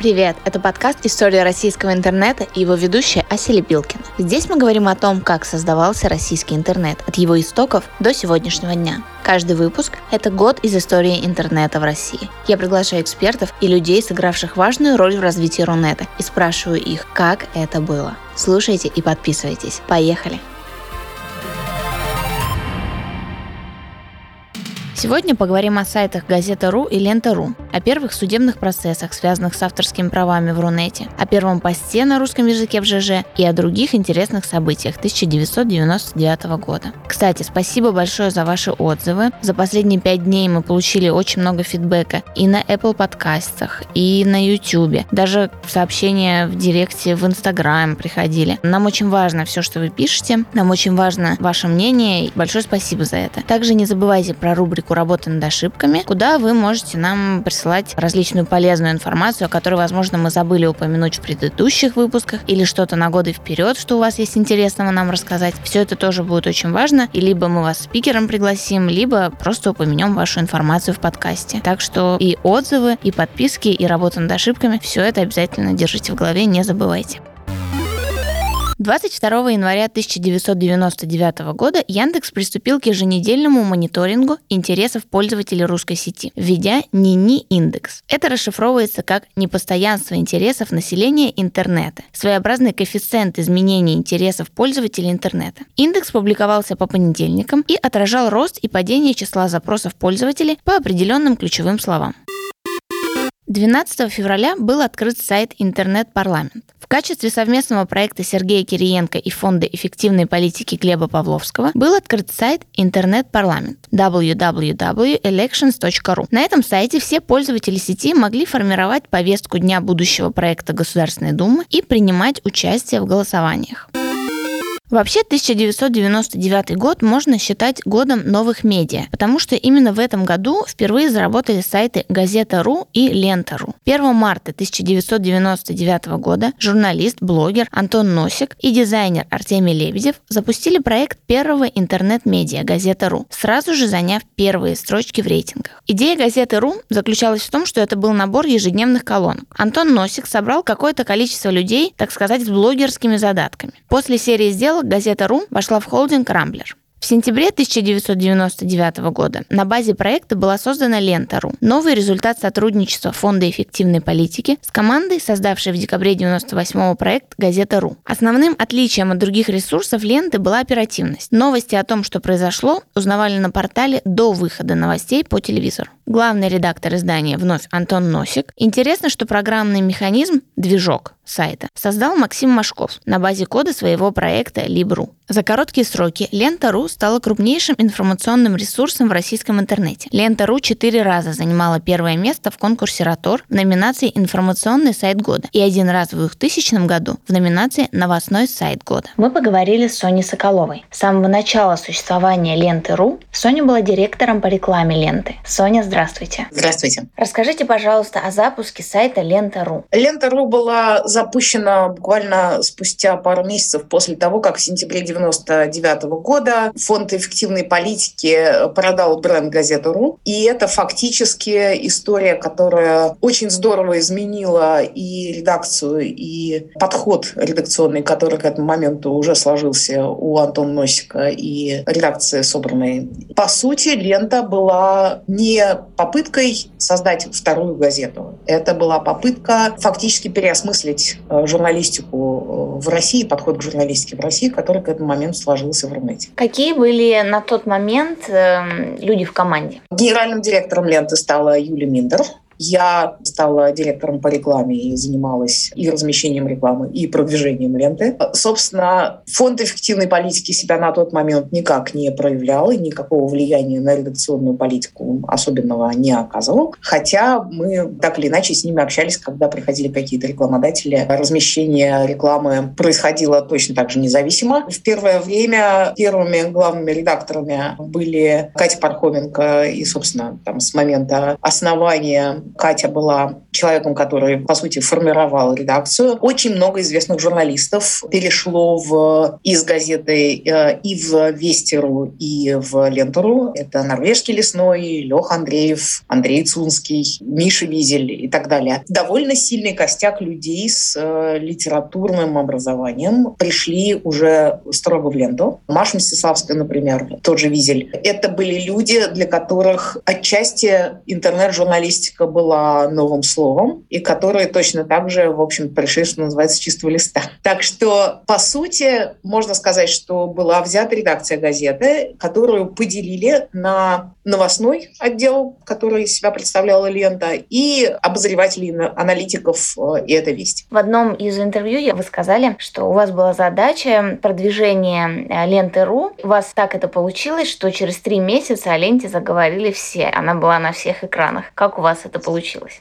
Привет! Это подкаст «История российского интернета» и его ведущая Ася Лепилкина. Здесь мы говорим о том, как создавался российский интернет от его истоков до сегодняшнего дня. Каждый выпуск – это год из истории интернета в России. Я приглашаю экспертов и людей, сыгравших важную роль в развитии Рунета, и спрашиваю их, как это было. Слушайте и подписывайтесь. Поехали! Сегодня поговорим о сайтах Газета.ру и Лента.ру, о первых судебных процессах, связанных с авторскими правами в Рунете, о первом посте на русском языке в ЖЖ и о других интересных событиях 1999 года. Кстати, спасибо большое за ваши отзывы. За последние пять дней мы получили очень много фидбэка и на Apple подкастах, и на YouTube. Даже сообщения в директе в Instagram приходили. Нам очень важно все, что вы пишете. Нам очень важно ваше мнение. Большое спасибо за это. Также не забывайте про рубрику рубрику «Работа над ошибками», куда вы можете нам присылать различную полезную информацию, о которой, возможно, мы забыли упомянуть в предыдущих выпусках, или что-то на годы вперед, что у вас есть интересного нам рассказать. Все это тоже будет очень важно, и либо мы вас спикером пригласим, либо просто упомянем вашу информацию в подкасте. Так что и отзывы, и подписки, и работа над ошибками, все это обязательно держите в голове, не забывайте. 22 января 1999 года Яндекс приступил к еженедельному мониторингу интересов пользователей русской сети, введя НИНИ индекс. Это расшифровывается как непостоянство интересов населения интернета, своеобразный коэффициент изменения интересов пользователей интернета. Индекс публиковался по понедельникам и отражал рост и падение числа запросов пользователей по определенным ключевым словам. 12 февраля был открыт сайт «Интернет-парламент». В качестве совместного проекта Сергея Кириенко и Фонда эффективной политики Глеба Павловского был открыт сайт «Интернет-парламент» www.elections.ru. На этом сайте все пользователи сети могли формировать повестку дня будущего проекта Государственной Думы и принимать участие в голосованиях. Вообще 1999 год можно считать годом новых медиа, потому что именно в этом году впервые заработали сайты Газета.ру и Лента.ру. 1 марта 1999 года журналист, блогер Антон Носик и дизайнер Артемий Лебедев запустили проект первого интернет-медиа Газета.ру, сразу же заняв первые строчки в рейтингах. Идея Газеты.ру заключалась в том, что это был набор ежедневных колонок. Антон Носик собрал какое-то количество людей, так сказать, с блогерскими задатками. После серии сделок газета «Ру» вошла в холдинг «Рамблер». В сентябре 1999 года на базе проекта была создана Лента.ру, новый результат сотрудничества Фонда эффективной политики с командой, создавшей в декабре 1998 проект Газета.ру. Основным отличием от других ресурсов ленты была оперативность. Новости о том, что произошло, узнавали на портале до выхода новостей по телевизору. Главный редактор издания вновь Антон Носик. Интересно, что программный механизм, движок сайта, создал Максим Машков на базе кода своего проекта Libru. За короткие сроки Лента.ру стала крупнейшим информационным ресурсом в российском интернете. Лента.ру четыре раза занимала первое место в конкурсе «Ротор» в номинации «Информационный сайт года» и один раз в 2000 году в номинации «Новостной сайт года». Мы поговорили с Соней Соколовой. С самого начала существования Ленты.ру Соня была директором по рекламе ленты. Соня, здравствуйте. Здравствуйте. Расскажите, пожалуйста, о запуске сайта Лента.ру. Лента.ру была запущена буквально спустя пару месяцев после того, как в сентябре 1999 года Фонд эффективной политики продал бренд «Газету.ру». И это фактически история, которая очень здорово изменила и редакцию, и подход редакционный, который к этому моменту уже сложился у Антона Носика и редакции собранной. По сути, лента была не попыткой создать вторую газету. Это была попытка фактически переосмыслить э, журналистику э, в России, подход к журналистике в России, который к этому моменту сложился в Рунете. Какие были на тот момент э, люди в команде? Генеральным директором ленты стала Юлия Миндер. Я стала директором по рекламе и занималась и размещением рекламы, и продвижением ленты. Собственно, фонд эффективной политики себя на тот момент никак не проявлял и никакого влияния на редакционную политику особенного не оказывал. Хотя мы так или иначе с ними общались, когда приходили какие-то рекламодатели. Размещение рекламы происходило точно так же независимо. В первое время первыми главными редакторами были Катя Пархоменко и, собственно, там, с момента основания Катя была человеком, который, по сути, формировал редакцию. Очень много известных журналистов перешло в, из газеты э, и в Вестеру, и в Лентору. Это Норвежский лесной, Лех Андреев, Андрей Цунский, Миша Визель и так далее. Довольно сильный костяк людей с э, литературным образованием пришли уже строго в ленту. Маша Мстиславская, например, тот же Визель. Это были люди, для которых отчасти интернет-журналистика была новым словом, и которые точно так же, в общем, пришли, что называется, с чистого листа. Так что, по сути, можно сказать, что была взята редакция газеты, которую поделили на новостной отдел, который себя представляла лента, и обозревателей, аналитиков э, и это весть. В одном из интервью вы сказали, что у вас была задача продвижения э, ленты.ру. У вас так это получилось, что через три месяца о ленте заговорили все. Она была на всех экранах. Как у вас это получилось?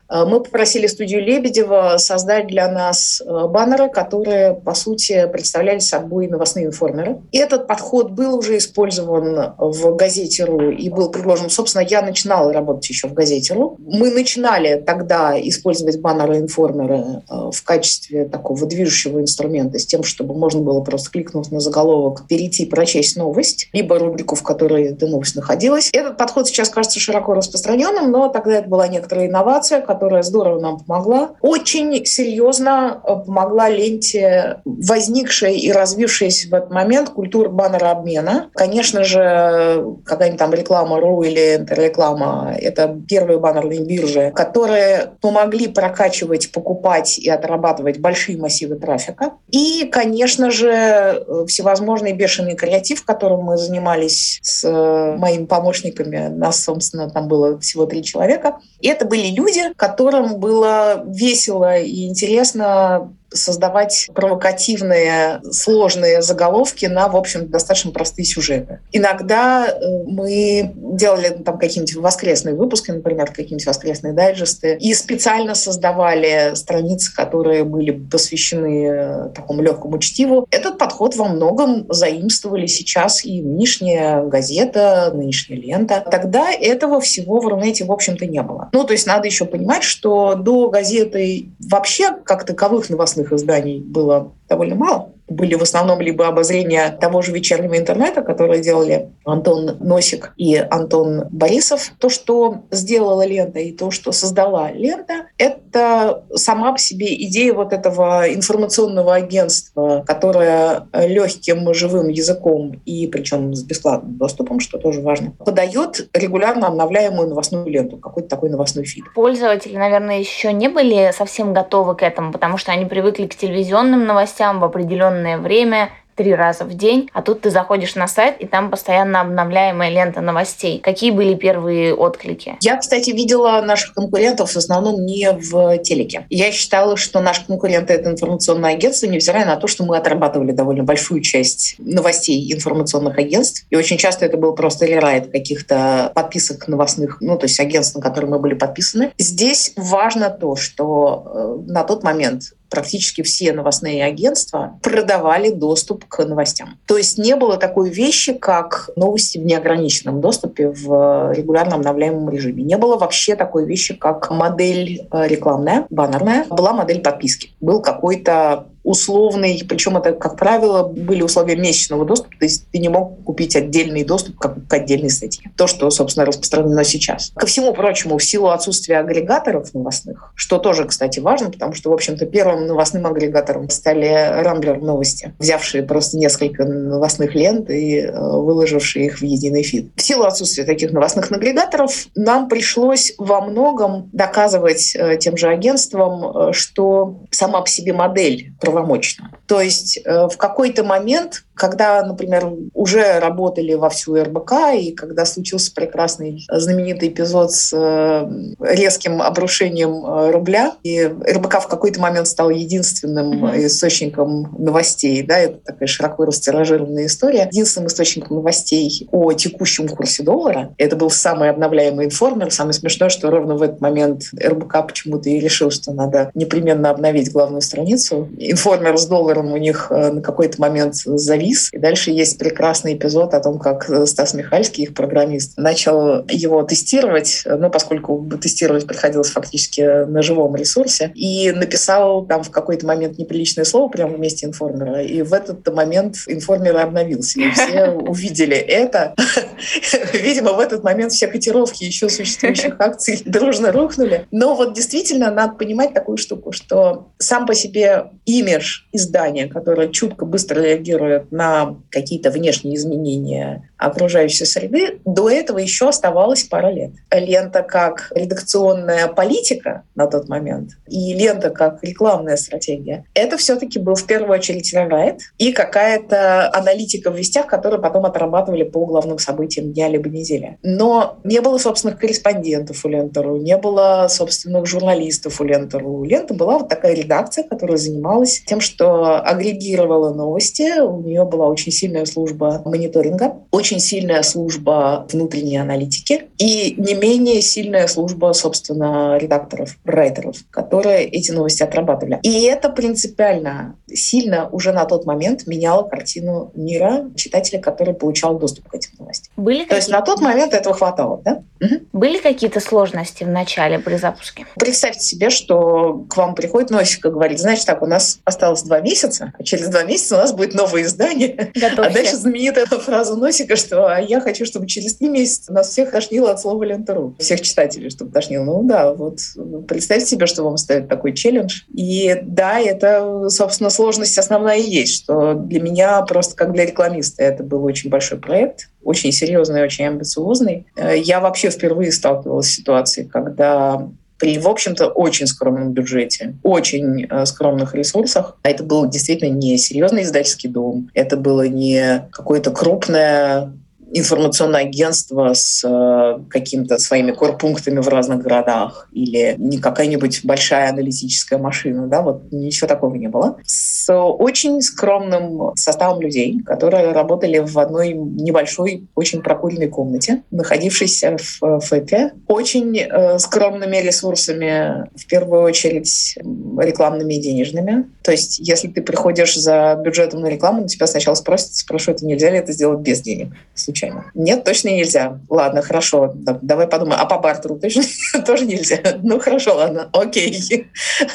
Э, мы попросили студию Лебедева создать для нас баннеры, которые, по сути, представляли собой новостные информеры. И этот подход был уже использован в газете и был предложен. Собственно, я начинала работать еще в газете. Мы начинали тогда использовать баннеры-информеры э, в качестве такого движущего инструмента с тем, чтобы можно было просто кликнув на заголовок, перейти и прочесть новость, либо рубрику, в которой эта новость находилась. Этот подход сейчас кажется широко распространенным, но тогда это была некоторая инновация, которая здорово нам помогла. Очень серьезно э, помогла ленте возникшая и развившаяся в этот момент культура баннера обмена. Конечно же, какая-нибудь там реклама РУ или интерреклама. Это первые баннерные биржи, которые помогли прокачивать, покупать и отрабатывать большие массивы трафика. И, конечно же, всевозможный бешеный креатив, которым мы занимались с э, моими помощниками. Нас, собственно, там было всего три человека. И это были люди, которым было весело и интересно создавать провокативные, сложные заголовки на, в общем, достаточно простые сюжеты. Иногда э, мы делали там какие-нибудь воскресные выпуски, например, какие-нибудь воскресные дайджесты, и специально создавали страницы, которые были посвящены э, такому легкому чтиву. Этот подход во многом заимствовали сейчас и нынешняя газета, нынешняя лента. Тогда этого всего в Рунете, в общем-то, не было. Ну, то есть надо еще понимать, что до газеты вообще как таковых новостных новостных изданий было довольно мало были в основном либо обозрения того же вечернего интернета, которые делали Антон Носик и Антон Борисов. То, что сделала лента и то, что создала лента, это сама по себе идея вот этого информационного агентства, которое легким живым языком и причем с бесплатным доступом, что тоже важно, подает регулярно обновляемую новостную ленту, какой-то такой новостной фид. Пользователи, наверное, еще не были совсем готовы к этому, потому что они привыкли к телевизионным новостям в определенном определенное время три раза в день, а тут ты заходишь на сайт, и там постоянно обновляемая лента новостей. Какие были первые отклики? Я, кстати, видела наших конкурентов в основном не в телеке. Я считала, что наши конкуренты — это информационное агентство, невзирая на то, что мы отрабатывали довольно большую часть новостей информационных агентств. И очень часто это был просто рерайт каких-то подписок новостных, ну, то есть агентств, на которые мы были подписаны. Здесь важно то, что э, на тот момент практически все новостные агентства продавали доступ к новостям. То есть не было такой вещи, как новости в неограниченном доступе в регулярно обновляемом режиме. Не было вообще такой вещи, как модель э, рекламная, баннерная. Была модель подписки. Был какой-то условный, причем это, как правило, были условия месячного доступа, то есть ты не мог купить отдельный доступ как к отдельной статье. То, что, собственно, распространено сейчас. Ко всему прочему, в силу отсутствия агрегаторов новостных, что тоже, кстати, важно, потому что, в общем-то, первым новостным агрегатором стали Рамблер новости, взявшие просто несколько новостных лент и э, выложившие их в единый фид. В силу отсутствия таких новостных агрегаторов нам пришлось во многом доказывать э, тем же агентствам, э, что сама по себе модель правомочна. То есть э, в какой-то момент, когда, например, уже работали во всю РБК, и когда случился прекрасный знаменитый эпизод с э, резким обрушением э, рубля, и РБК в какой-то момент стал единственным источником новостей, да, это такая широко растиражированная история, единственным источником новостей о текущем курсе доллара. Это был самый обновляемый информер. Самое смешное, что ровно в этот момент РБК почему-то и решил, что надо непременно обновить главную страницу информер с долларом у них э, на какой-то момент завис, завис. И дальше есть прекрасный эпизод о том, как Стас Михальский, их программист, начал его тестировать, ну, поскольку тестировать приходилось фактически на живом ресурсе, и написал там в какой-то момент неприличное слово прямо вместе информера. И в этот момент информер обновился. И все увидели это. Видимо, в этот момент все котировки еще существующих акций дружно рухнули. Но вот действительно надо понимать такую штуку, что сам по себе имидж издания, которое чутко быстро реагирует на какие-то внешние изменения окружающей среды, до этого еще оставалось пара лет. Лента как редакционная политика на тот момент и лента как рекламная стратегия, это все-таки был в первую очередь райт и какая-то аналитика в вестях, которые потом отрабатывали по главным событиям дня либо недели. Но не было собственных корреспондентов у Лентеру, не было собственных журналистов у Лентеру. Лента была вот такая редакция, которая занималась тем, что агрегировала новости. У нее была очень сильная служба мониторинга, очень сильная служба внутренней аналитики и не менее сильная служба, собственно, редакторов, райтеров, которые эти новости отрабатывали. И это принципиально сильно уже на тот момент меняло картину мира читателя, который получал доступ к этим новостям. Были То есть на тот момент этого хватало, да? Угу. Были какие-то сложности в начале при запуске? Представьте себе, что к вам приходит носик и говорит, значит так, у нас осталось два месяца, а через два месяца у нас будет новое издание. Готовься. А дальше знаменитая фраза носика, что а я хочу, чтобы через три месяца нас всех тошнило от слова лентеру. Всех читателей, чтобы тошнило. Ну да, вот представьте себе, что вам стоит такой челлендж. И да, это, собственно, сложность основная и есть, что для меня просто как для рекламиста это был очень большой проект, очень серьезный, очень амбициозный. Э, я вообще впервые сталкивалась с ситуацией, когда при, в общем-то, очень скромном бюджете, очень э, скромных ресурсах. А это был действительно не серьезный издательский дом, это было не какое-то крупное информационное агентство с э, какими-то своими корпунктами в разных городах или не какая-нибудь большая аналитическая машина, да, вот ничего такого не было. С очень скромным составом людей, которые работали в одной небольшой, очень прокуренной комнате, находившейся в ФЭПе, очень э, скромными ресурсами, в первую очередь рекламными и денежными. То есть, если ты приходишь за бюджетом на рекламу, тебя сначала спросят, это нельзя ли это сделать без денег? Случайно. Нет, точно нельзя. Ладно, хорошо, давай подумаем. А по бартеру точно тоже нельзя? Ну, хорошо, ладно, окей.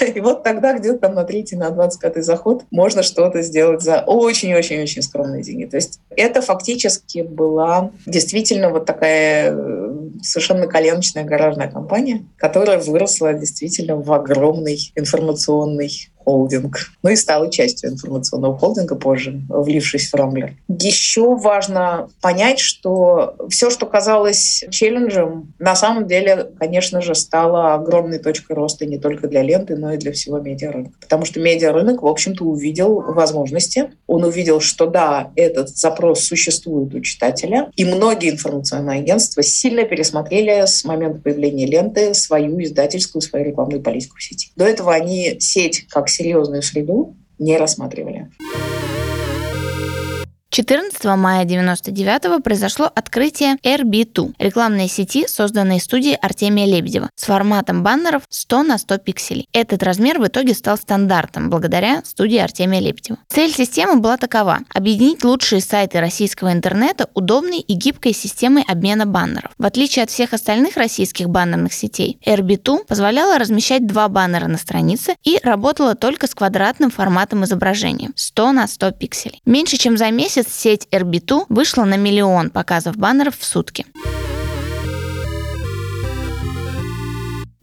И вот тогда где-то там на третий, на двадцать пятый заход можно что-то сделать за очень-очень-очень скромные деньги. То есть это фактически была действительно вот такая э, совершенно коленочная гаражная компания, которая выросла действительно в огромный информационный холдинг. Ну и стала частью информационного холдинга позже, влившись в Рамблер. Еще важно понять, что все, что казалось челленджем, на самом деле, конечно же, стало огромной точкой роста не только для ленты, но и для всего медиарынка. Потому что медиарынок, в общем-то, увидел возможности. Он увидел, что да, этот запрос существует у читателя, и многие информационные агентства сильно пересмотрели с момента появления ленты свою издательскую, свою рекламную политику в сети. До этого они сеть как серьезную среду не рассматривали. 14 мая 1999 произошло открытие RB2, рекламной сети, созданной студией Артемия Лебедева, с форматом баннеров 100 на 100 пикселей. Этот размер в итоге стал стандартом благодаря студии Артемия Лебедева. Цель системы была такова – объединить лучшие сайты российского интернета удобной и гибкой системой обмена баннеров. В отличие от всех остальных российских баннерных сетей, RB2 позволяла размещать два баннера на странице и работала только с квадратным форматом изображения – 100 на 100 пикселей. Меньше чем за месяц сеть RB2 вышла на миллион показов баннеров в сутки.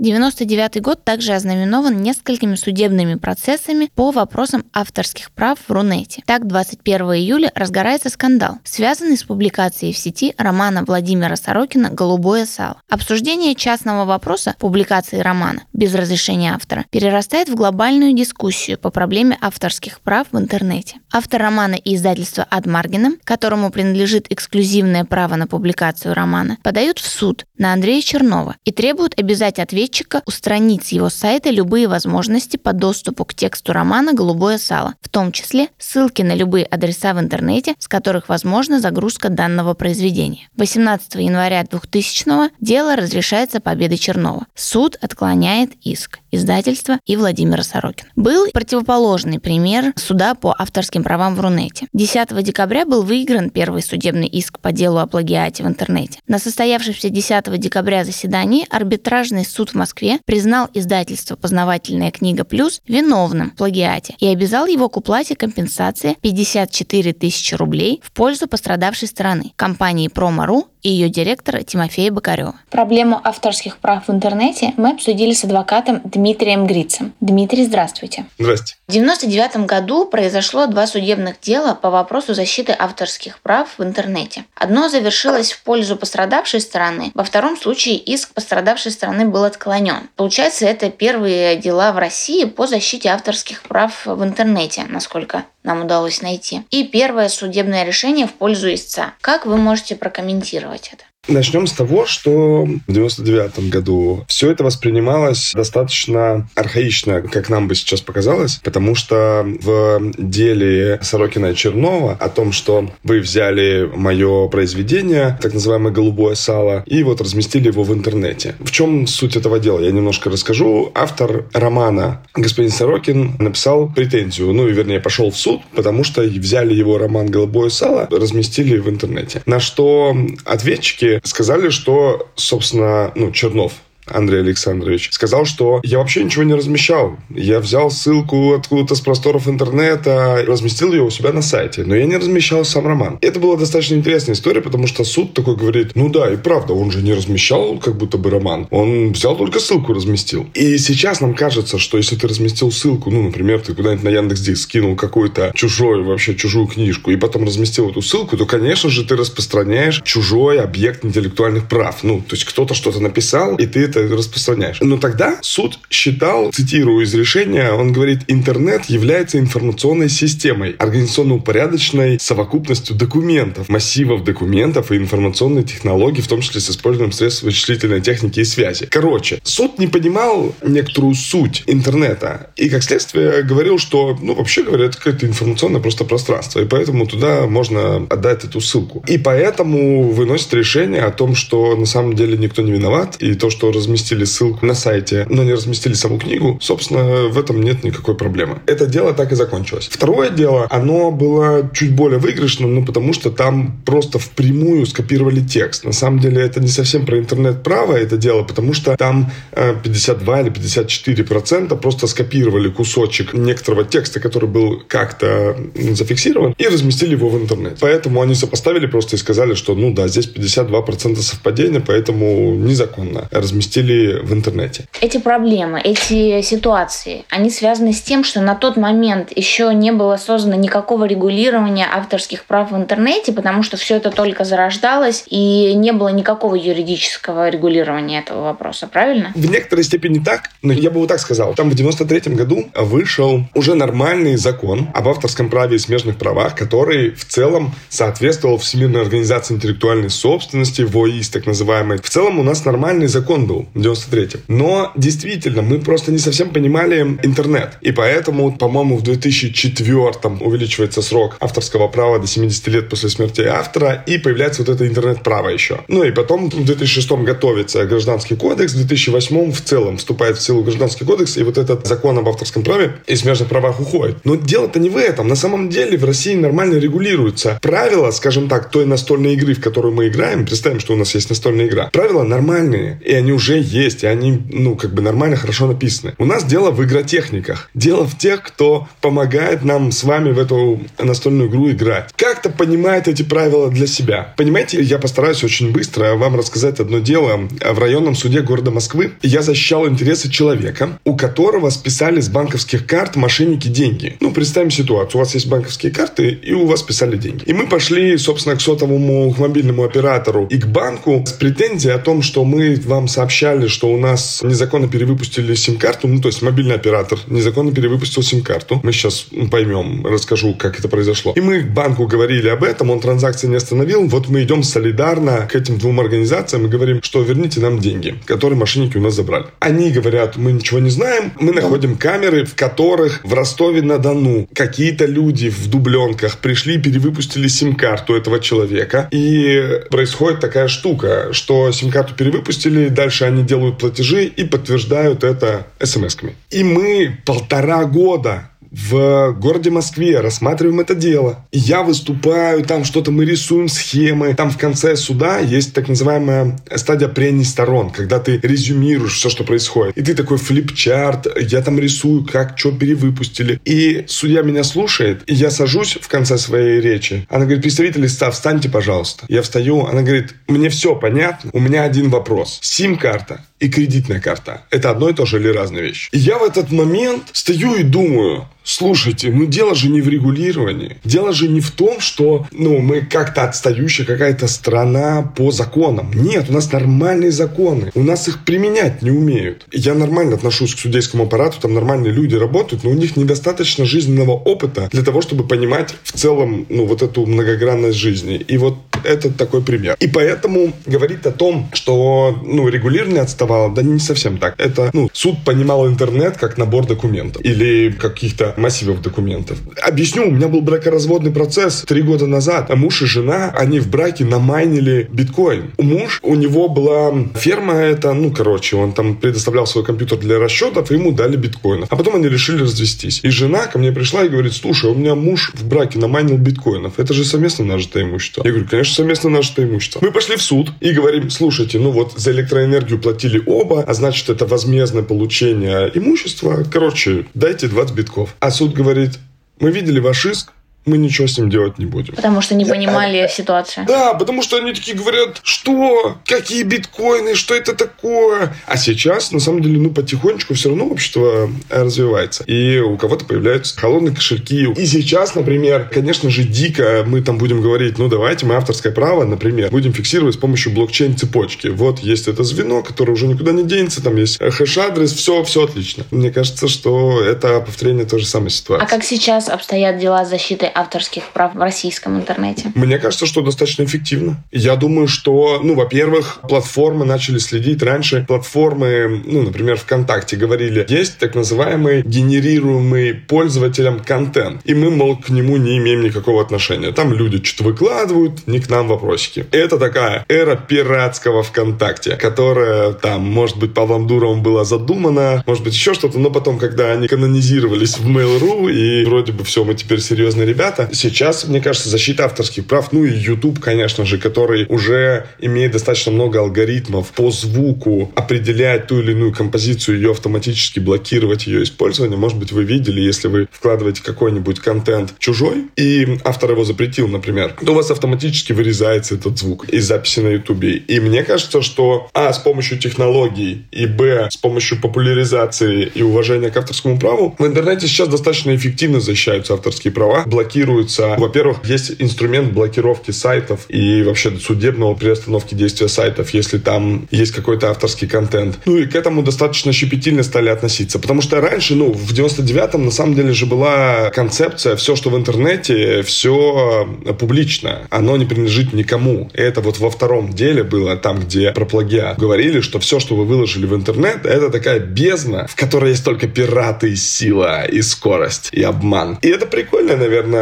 99 год также ознаменован несколькими судебными процессами по вопросам авторских прав в Рунете. Так, 21 июля разгорается скандал, связанный с публикацией в сети романа Владимира Сорокина «Голубое сало». Обсуждение частного вопроса публикации романа без разрешения автора перерастает в глобальную дискуссию по проблеме авторских прав в интернете. Автор романа и издательство Ад Маргина, которому принадлежит эксклюзивное право на публикацию романа, подают в суд на Андрея Чернова и требуют обязать ответчика ответчика устранить с его сайта любые возможности по доступу к тексту романа «Голубое сало», в том числе ссылки на любые адреса в интернете, с которых возможна загрузка данного произведения. 18 января 2000 дело разрешается победой Чернова. Суд отклоняет иск издательства и Владимира Сорокина. Был противоположный пример суда по авторским правам в Рунете. 10 декабря был выигран первый судебный иск по делу о плагиате в интернете. На состоявшемся 10 декабря заседании арбитражный суд в Москве признал издательство «Познавательная книга Плюс» виновным в плагиате и обязал его к уплате компенсации 54 тысячи рублей в пользу пострадавшей стороны. Компании Промо.ру и ее директора Тимофея Бокарева. Проблему авторских прав в интернете мы обсудили с адвокатом Дмитрием Грицем. Дмитрий, здравствуйте. Здрасте. В 1999 году произошло два судебных дела по вопросу защиты авторских прав в интернете. Одно завершилось в пользу пострадавшей стороны, во втором случае иск пострадавшей стороны был отклонен. Получается, это первые дела в России по защите авторских прав в интернете, насколько нам удалось найти. И первое судебное решение в пользу истца. Как вы можете прокомментировать это? Начнем с того, что в 99 году все это воспринималось достаточно архаично, как нам бы сейчас показалось, потому что в деле Сорокина и Чернова о том, что вы взяли мое произведение, так называемое «Голубое сало», и вот разместили его в интернете. В чем суть этого дела? Я немножко расскажу. Автор романа господин Сорокин написал претензию, ну и вернее пошел в суд, потому что взяли его роман «Голубое сало», разместили в интернете. На что ответчики сказали, что, собственно, ну, Чернов, Андрей Александрович, сказал, что я вообще ничего не размещал. Я взял ссылку откуда-то с просторов интернета, разместил ее у себя на сайте, но я не размещал сам роман. Это была достаточно интересная история, потому что суд такой говорит, ну да, и правда, он же не размещал как будто бы роман, он взял только ссылку разместил. И сейчас нам кажется, что если ты разместил ссылку, ну, например, ты куда-нибудь на Яндекс.Диск скинул какую-то чужую, вообще чужую книжку, и потом разместил эту ссылку, то, конечно же, ты распространяешь чужой объект интеллектуальных прав. Ну, то есть кто-то что-то написал, и ты это распространяешь. Но тогда суд считал, цитирую из решения, он говорит, интернет является информационной системой, организационно-упорядоченной совокупностью документов, массивов документов и информационной технологии, в том числе с использованием средств вычислительной техники и связи. Короче, суд не понимал некоторую суть интернета и, как следствие, говорил, что, ну, вообще говоря, это какое-то информационное просто пространство, и поэтому туда можно отдать эту ссылку. И поэтому выносит решение о том, что на самом деле никто не виноват, и то, что разместили ссылку на сайте, но не разместили саму книгу, собственно, в этом нет никакой проблемы. Это дело так и закончилось. Второе дело, оно было чуть более выигрышным, ну, потому что там просто впрямую скопировали текст. На самом деле это не совсем про интернет-право это дело, потому что там 52 э, или 54 процента просто скопировали кусочек некоторого текста, который был как-то зафиксирован, и разместили его в интернет. Поэтому они сопоставили просто и сказали, что, ну да, здесь 52 процента совпадения, поэтому незаконно разместили разместили в интернете. Эти проблемы, эти ситуации, они связаны с тем, что на тот момент еще не было создано никакого регулирования авторских прав в интернете, потому что все это только зарождалось и не было никакого юридического регулирования этого вопроса, правильно? В некоторой степени так, но я бы вот так сказал. Там в 93 году вышел уже нормальный закон об авторском праве и смежных правах, который в целом соответствовал Всемирной организации интеллектуальной собственности, ВОИС так называемый. В целом у нас нормальный закон был в 93-м. Но действительно, мы просто не совсем понимали интернет. И поэтому, по-моему, в 2004-м увеличивается срок авторского права до 70 лет после смерти автора, и появляется вот это интернет-право еще. Ну и потом в 2006-м готовится гражданский кодекс, в 2008-м в целом вступает в силу гражданский кодекс, и вот этот закон об авторском праве и смежных правах уходит. Но дело-то не в этом. На самом деле в России нормально регулируются правила, скажем так, той настольной игры, в которую мы играем. Представим, что у нас есть настольная игра. Правила нормальные, и они уже есть, и они, ну, как бы нормально, хорошо написаны. У нас дело в игротехниках. Дело в тех, кто помогает нам с вами в эту настольную игру играть. Как-то понимает эти правила для себя. Понимаете, я постараюсь очень быстро вам рассказать одно дело. В районном суде города Москвы я защищал интересы человека, у которого списали с банковских карт мошенники деньги. Ну, представим ситуацию. У вас есть банковские карты, и у вас списали деньги. И мы пошли, собственно, к сотовому к мобильному оператору и к банку с претензией о том, что мы вам сообщили сообщали, что у нас незаконно перевыпустили сим-карту, ну, то есть мобильный оператор незаконно перевыпустил сим-карту. Мы сейчас поймем, расскажу, как это произошло. И мы банку говорили об этом, он транзакции не остановил. Вот мы идем солидарно к этим двум организациям и говорим, что верните нам деньги, которые мошенники у нас забрали. Они говорят, мы ничего не знаем, мы находим камеры, в которых в Ростове-на-Дону какие-то люди в дубленках пришли, перевыпустили сим-карту этого человека. И происходит такая штука, что сим-карту перевыпустили, дальше они делают платежи и подтверждают это смс-ками. И мы полтора года в городе Москве, рассматриваем это дело. Я выступаю, там что-то мы рисуем схемы. Там в конце суда есть так называемая стадия прений сторон, когда ты резюмируешь все, что происходит. И ты такой флипчарт, я там рисую, как, что перевыпустили. И судья меня слушает, и я сажусь в конце своей речи. Она говорит, представитель листа, встаньте, пожалуйста. Я встаю, она говорит, мне все понятно, у меня один вопрос. Сим-карта и кредитная карта. Это одно и то же или разные вещи? И я в этот момент стою и думаю, Слушайте, ну дело же не в регулировании. Дело же не в том, что ну, мы как-то отстающая какая-то страна по законам. Нет, у нас нормальные законы. У нас их применять не умеют. Я нормально отношусь к судейскому аппарату, там нормальные люди работают, но у них недостаточно жизненного опыта для того, чтобы понимать в целом ну, вот эту многогранность жизни. И вот это такой пример. И поэтому говорить о том, что ну, регулирование отставало, да не совсем так. Это ну, суд понимал интернет как набор документов или каких-то массивов документов. Объясню, у меня был бракоразводный процесс три года назад. А муж и жена, они в браке намайнили биткоин. У муж, у него была ферма это, ну, короче, он там предоставлял свой компьютер для расчетов, и ему дали биткоинов. А потом они решили развестись. И жена ко мне пришла и говорит, слушай, у меня муж в браке намайнил биткоинов. Это же совместно нажитое имущество. Я говорю, конечно, совместно нажитое имущество. Мы пошли в суд и говорим, слушайте, ну вот за электроэнергию платили оба, а значит, это возмездное получение имущества. Короче, дайте 20 битков. А суд говорит, мы видели ваш иск, мы ничего с ним делать не будем. Потому что не понимали а, ситуацию. Да, потому что они такие говорят, что, какие биткоины, что это такое. А сейчас, на самом деле, ну, потихонечку все равно общество э, развивается. И у кого-то появляются холодные кошельки. И сейчас, например, конечно же, дико мы там будем говорить, ну, давайте мы авторское право, например, будем фиксировать с помощью блокчейн-цепочки. Вот есть это звено, которое уже никуда не денется, там есть хэш-адрес, все, все отлично. Мне кажется, что это повторение той же самой ситуации. А как сейчас обстоят дела защиты авторских прав в российском интернете? Мне кажется, что достаточно эффективно. Я думаю, что, ну, во-первых, платформы начали следить раньше. Платформы, ну, например, ВКонтакте говорили, есть так называемый генерируемый пользователям контент, и мы, мол, к нему не имеем никакого отношения. Там люди что-то выкладывают, не к нам вопросики. Это такая эра пиратского ВКонтакте, которая там, может быть, Павлом Дуровым была задумана, может быть, еще что-то, но потом, когда они канонизировались в Mail.ru, и вроде бы все, мы теперь серьезные ребята, ребята. Сейчас, мне кажется, защита авторских прав, ну и YouTube, конечно же, который уже имеет достаточно много алгоритмов по звуку, определяет ту или иную композицию, ее автоматически блокировать ее использование. Может быть, вы видели, если вы вкладываете какой-нибудь контент чужой, и автор его запретил, например, то у вас автоматически вырезается этот звук из записи на YouTube. И мне кажется, что а, с помощью технологий, и б, с помощью популяризации и уважения к авторскому праву в интернете сейчас достаточно эффективно защищаются авторские права, блокируют блокируются. Во-первых, есть инструмент блокировки сайтов и вообще судебного приостановки действия сайтов, если там есть какой-то авторский контент. Ну и к этому достаточно щепетильно стали относиться. Потому что раньше, ну, в 99-м на самом деле же была концепция все, что в интернете, все публично. Оно не принадлежит никому. И это вот во втором деле было, там, где про плагиат говорили, что все, что вы выложили в интернет, это такая бездна, в которой есть только пираты, сила, и скорость, и обман. И это прикольно, наверное,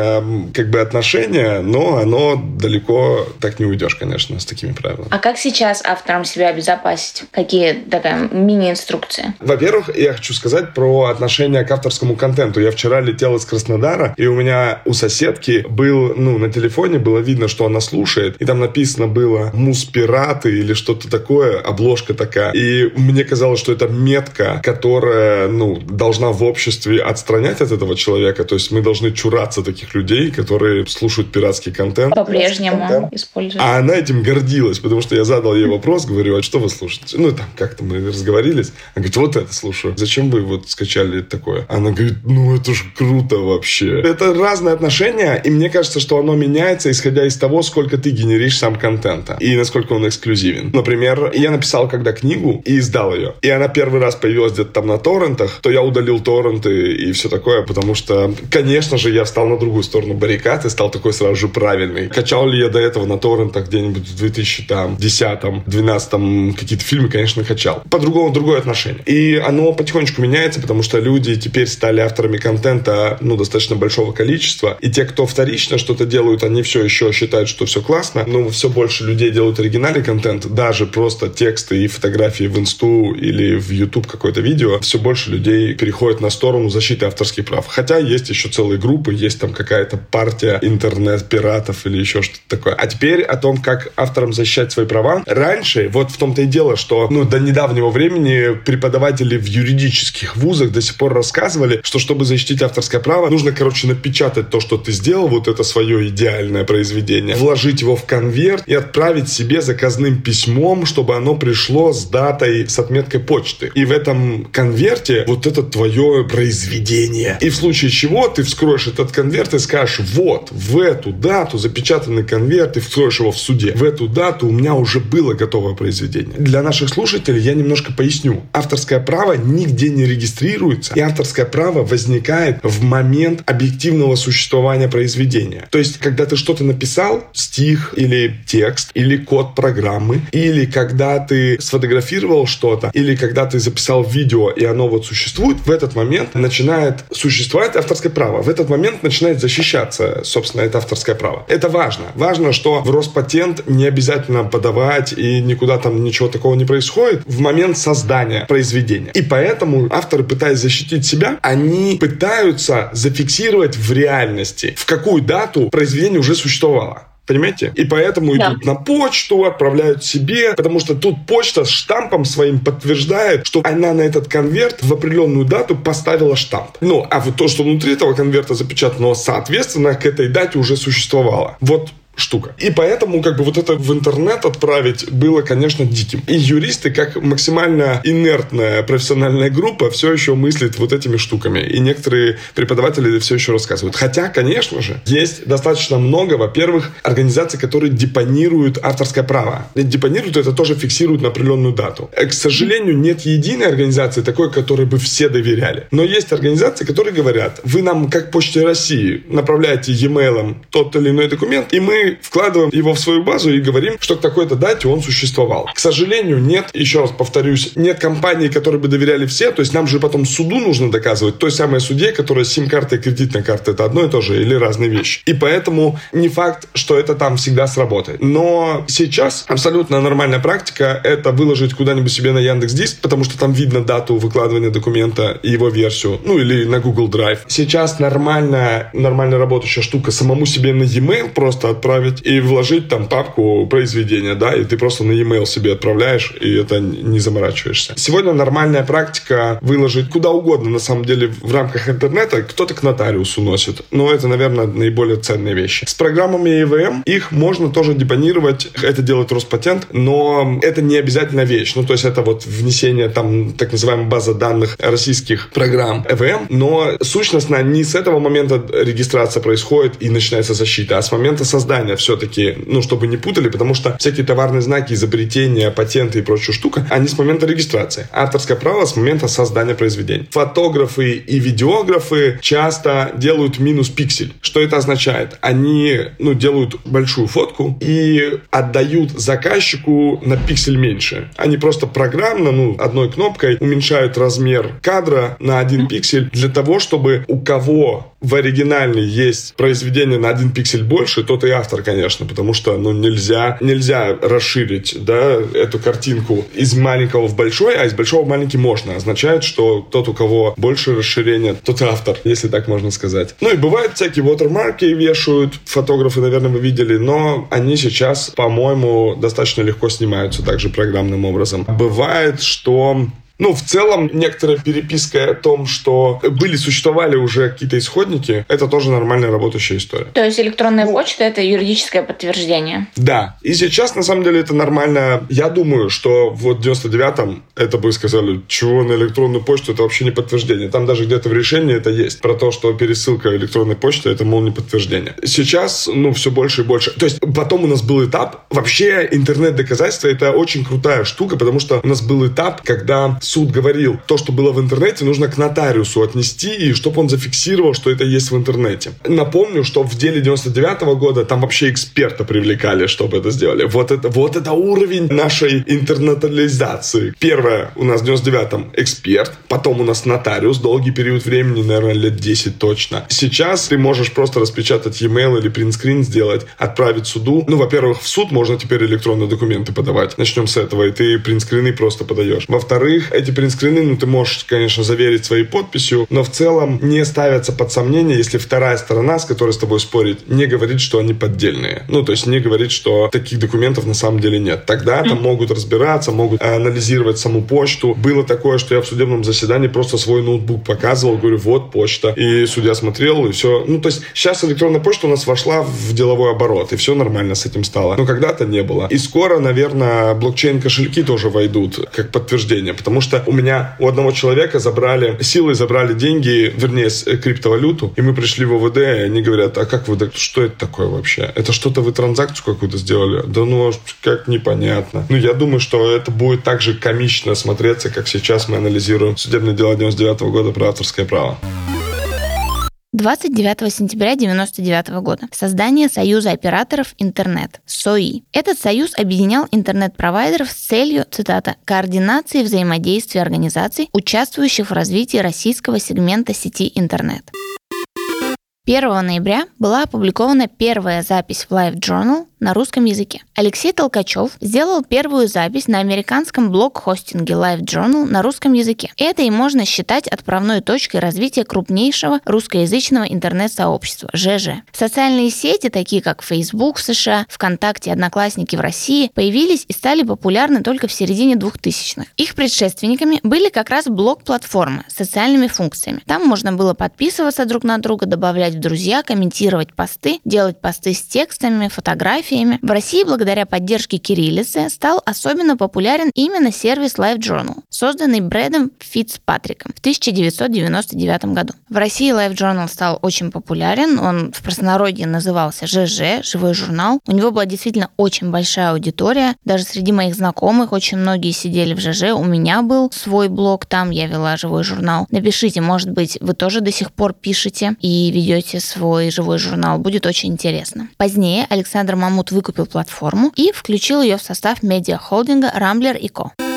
как бы отношение, но оно далеко так не уйдешь, конечно, с такими правилами. А как сейчас авторам себя обезопасить? Какие такая мини-инструкции? Во-первых, я хочу сказать про отношение к авторскому контенту. Я вчера летел из Краснодара, и у меня у соседки был, ну, на телефоне было видно, что она слушает, и там написано было «Мус-пираты» или что-то такое, обложка такая. И мне казалось, что это метка, которая, ну, должна в обществе отстранять от этого человека, то есть мы должны чураться таких многих людей, которые слушают пиратский контент. По-прежнему используют. А она этим гордилась, потому что я задал ей вопрос, говорю, а что вы слушаете? Ну, там как-то мы разговорились. Она говорит, вот это слушаю. Зачем вы вот скачали такое? Она говорит, ну, это же круто вообще. Это разные отношения, и мне кажется, что оно меняется, исходя из того, сколько ты генеришь сам контента и насколько он эксклюзивен. Например, я написал когда книгу и издал ее, и она первый раз появилась где-то там на торрентах, то я удалил торренты и все такое, потому что, конечно же, я встал на другую сторону баррикад и стал такой сразу же правильный. Качал ли я до этого на торрентах где-нибудь в 2010-2012 какие-то фильмы, конечно, качал. По-другому другое отношение. И оно потихонечку меняется, потому что люди теперь стали авторами контента, ну, достаточно большого количества. И те, кто вторично что-то делают, они все еще считают, что все классно. Но все больше людей делают оригинальный контент, даже просто тексты и фотографии в инсту или в YouTube какое-то видео. Все больше людей переходят на сторону защиты авторских прав. Хотя есть еще целые группы, есть там какая-то партия интернет-пиратов или еще что-то такое. А теперь о том, как авторам защищать свои права. Раньше, вот в том-то и дело, что ну, до недавнего времени преподаватели в юридических вузах до сих пор рассказывали, что чтобы защитить авторское право, нужно, короче, напечатать то, что ты сделал, вот это свое идеальное произведение, вложить его в конверт и отправить себе заказным письмом, чтобы оно пришло с датой, с отметкой почты. И в этом конверте вот это твое произведение. И в случае чего ты вскроешь этот конверт и скажешь, вот, в эту дату запечатанный конверт, и вскроешь его в суде. В эту дату у меня уже было готовое произведение. Для наших слушателей я немножко поясню. Авторское право нигде не регистрируется, и авторское право возникает в момент объективного существования произведения. То есть, когда ты что-то написал, стих или текст, или код программы, или когда ты сфотографировал что-то, или когда ты записал видео, и оно вот существует, в этот момент начинает существовать авторское право. В этот момент начинает защищаться, собственно, это авторское право. Это важно. Важно, что в Роспатент не обязательно подавать и никуда там ничего такого не происходит в момент создания произведения. И поэтому авторы, пытаясь защитить себя, они пытаются зафиксировать в реальности, в какую дату произведение уже существовало. Понимаете? И поэтому да. идут на почту, отправляют себе, потому что тут почта с штампом своим подтверждает, что она на этот конверт в определенную дату поставила штамп. Ну, а вот то, что внутри этого конверта запечатано, соответственно, к этой дате уже существовало. Вот штука. И поэтому как бы вот это в интернет отправить было, конечно, диким. И юристы, как максимально инертная профессиональная группа, все еще мыслят вот этими штуками. И некоторые преподаватели все еще рассказывают. Хотя, конечно же, есть достаточно много, во-первых, организаций, которые депонируют авторское право. Депонируют это тоже фиксируют на определенную дату. Э, к сожалению, нет единой организации такой, которой бы все доверяли. Но есть организации, которые говорят, вы нам, как Почте России, направляете e-mail тот или иной документ, и мы вкладываем его в свою базу и говорим, что к такой-то дате он существовал. К сожалению, нет, еще раз повторюсь, нет компании, которой бы доверяли все, то есть нам же потом суду нужно доказывать, той самой суде, которая сим-карта и кредитная карта, это одно и то же или разные вещи. И поэтому не факт, что это там всегда сработает. Но сейчас абсолютно нормальная практика это выложить куда-нибудь себе на Яндекс Диск, потому что там видно дату выкладывания документа и его версию, ну или на Google Drive. Сейчас нормальная, нормально работающая штука самому себе на e-mail просто отправить отправить и вложить там папку произведения, да, и ты просто на e-mail себе отправляешь, и это не заморачиваешься. Сегодня нормальная практика выложить куда угодно, на самом деле, в рамках интернета, кто-то к нотариусу носит. Но это, наверное, наиболее ценные вещи. С программами EVM их можно тоже депонировать, это делает Роспатент, но это не обязательно вещь. Ну, то есть это вот внесение там так называемой базы данных российских программ EVM, но сущностно не с этого момента регистрация происходит и начинается защита, а с момента создания названия все-таки, ну, чтобы не путали, потому что всякие товарные знаки, изобретения, патенты и прочая штука, они с момента регистрации. Авторское право с момента создания произведений. Фотографы и видеографы часто делают минус пиксель. Что это означает? Они, ну, делают большую фотку и отдают заказчику на пиксель меньше. Они просто программно, ну, одной кнопкой уменьшают размер кадра на один пиксель для того, чтобы у кого в оригинальной есть произведение на один пиксель больше, тот и автор, конечно, потому что ну, нельзя, нельзя расширить да, эту картинку из маленького в большой, а из большого в маленький можно. Означает, что тот, у кого больше расширения, тот и автор, если так можно сказать. Ну и бывают всякие watermarки вешают, фотографы, наверное, вы видели, но они сейчас, по-моему, достаточно легко снимаются также программным образом. Бывает, что Ну, в целом, некоторая переписка о том, что были, существовали уже какие-то исходники, это тоже нормальная работающая история. То есть электронная почта — это юридическое подтверждение? Да. И сейчас, на самом деле, это нормально. Я думаю, что вот в 99-м это бы сказали, чего на электронную почту, это вообще не подтверждение. Там даже где-то в решении это есть. Про то, что пересылка электронной почты, это, мол, не подтверждение. Сейчас, ну, все больше и больше. То есть потом у нас был этап. Вообще интернет-доказательства — это очень крутая штука, потому что у нас был этап, когда суд говорил, то, что было в интернете, нужно к нотариусу отнести, и чтобы он зафиксировал, что это есть в интернете. Напомню, что в деле 99 -го года там вообще эксперта привлекали, чтобы это сделали. Вот это, вот это уровень нашей интернетализации. Первое, у нас в 99-м эксперт, потом у нас нотариус, долгий период времени, наверное, лет 10 точно. Сейчас ты можешь просто распечатать e-mail или принтскрин сделать, отправить суду. Ну, во-первых, в суд можно теперь электронные документы подавать. Начнем с этого, и ты принтскрины просто подаешь. Во-вторых, эти принтскрины, ну, ты можешь, конечно, заверить своей подписью, но в целом не ставятся под сомнение, если вторая сторона, с которой с тобой спорить, не говорит, что они поддельные. Ну, то есть не говорит, что таких документов на самом деле нет. Тогда там могут разбираться, могут анализировать саму почту. Было такое, что я в судебном заседании просто свой ноутбук показывал, говорю, вот почта. И судья смотрел, и все. Ну, то есть сейчас электронная почта у нас вошла в деловой оборот, и все нормально с этим стало. Но когда-то не было. И скоро, наверное, блокчейн-кошельки тоже войдут как подтверждение, потому что у меня у одного человека забрали, силой забрали деньги, вернее, криптовалюту, и мы пришли в ОВД, и они говорят, а как вы, что это такое вообще? Это что-то вы транзакцию какую-то сделали? Да ну, как непонятно. Ну, я думаю, что это будет так же комично смотреться, как сейчас мы анализируем судебное дело 99 -го года про авторское право. 29 сентября 1999 года. Создание Союза операторов интернет, СОИ. Этот союз объединял интернет-провайдеров с целью, цитата, координации взаимодействия организаций, участвующих в развитии российского сегмента сети интернет. 1 ноября была опубликована первая запись в Live Journal на русском языке. Алексей Толкачев сделал первую запись на американском блог-хостинге Live Journal на русском языке. Это и можно считать отправной точкой развития крупнейшего русскоязычного интернет-сообщества – ЖЖ. Социальные сети, такие как Facebook в США, ВКонтакте Одноклассники в России, появились и стали популярны только в середине 2000-х. Их предшественниками были как раз блог-платформы с социальными функциями. Там можно было подписываться друг на друга, добавлять в друзья, комментировать посты, делать посты с текстами, фотографиями, фотографиями. В России благодаря поддержке кириллицы стал особенно популярен именно сервис LiveJournal, созданный Брэдом Фитцпатриком в 1999 году. В России LiveJournal стал очень популярен, он в простонародье назывался ЖЖ, живой журнал. У него была действительно очень большая аудитория, даже среди моих знакомых очень многие сидели в ЖЖ, у меня был свой блог там, я вела живой журнал. Напишите, может быть, вы тоже до сих пор пишете и ведете свой живой журнал, будет очень интересно. Позднее Александр Мамут Мамут выкупил платформу и включил ее в состав медиа-холдинга Rambler и.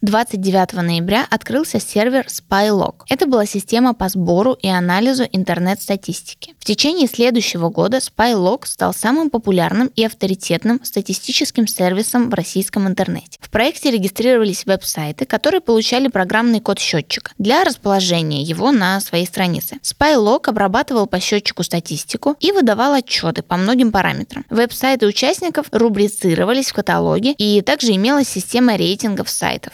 29 ноября открылся сервер Spylog. Это была система по сбору и анализу интернет-статистики. В течение следующего года Spylog стал самым популярным и авторитетным статистическим сервисом в российском интернете. В проекте регистрировались веб-сайты, которые получали программный код счетчика для расположения его на своей странице. Spylog обрабатывал по счетчику статистику и выдавал отчеты по многим параметрам. Веб-сайты участников рубрицировались в каталоге и также имелась система рейтингов сайтов.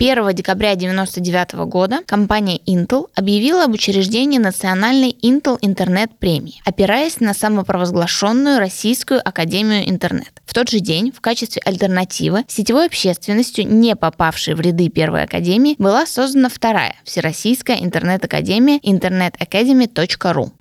1 декабря 1999 года компания Intel объявила об учреждении национальной Intel Интернет премии, опираясь на самопровозглашенную Российскую Академию Интернет. В тот же день в качестве альтернативы сетевой общественностью, не попавшей в ряды Первой Академии, была создана вторая Всероссийская интернет-академия internetacademy.ru.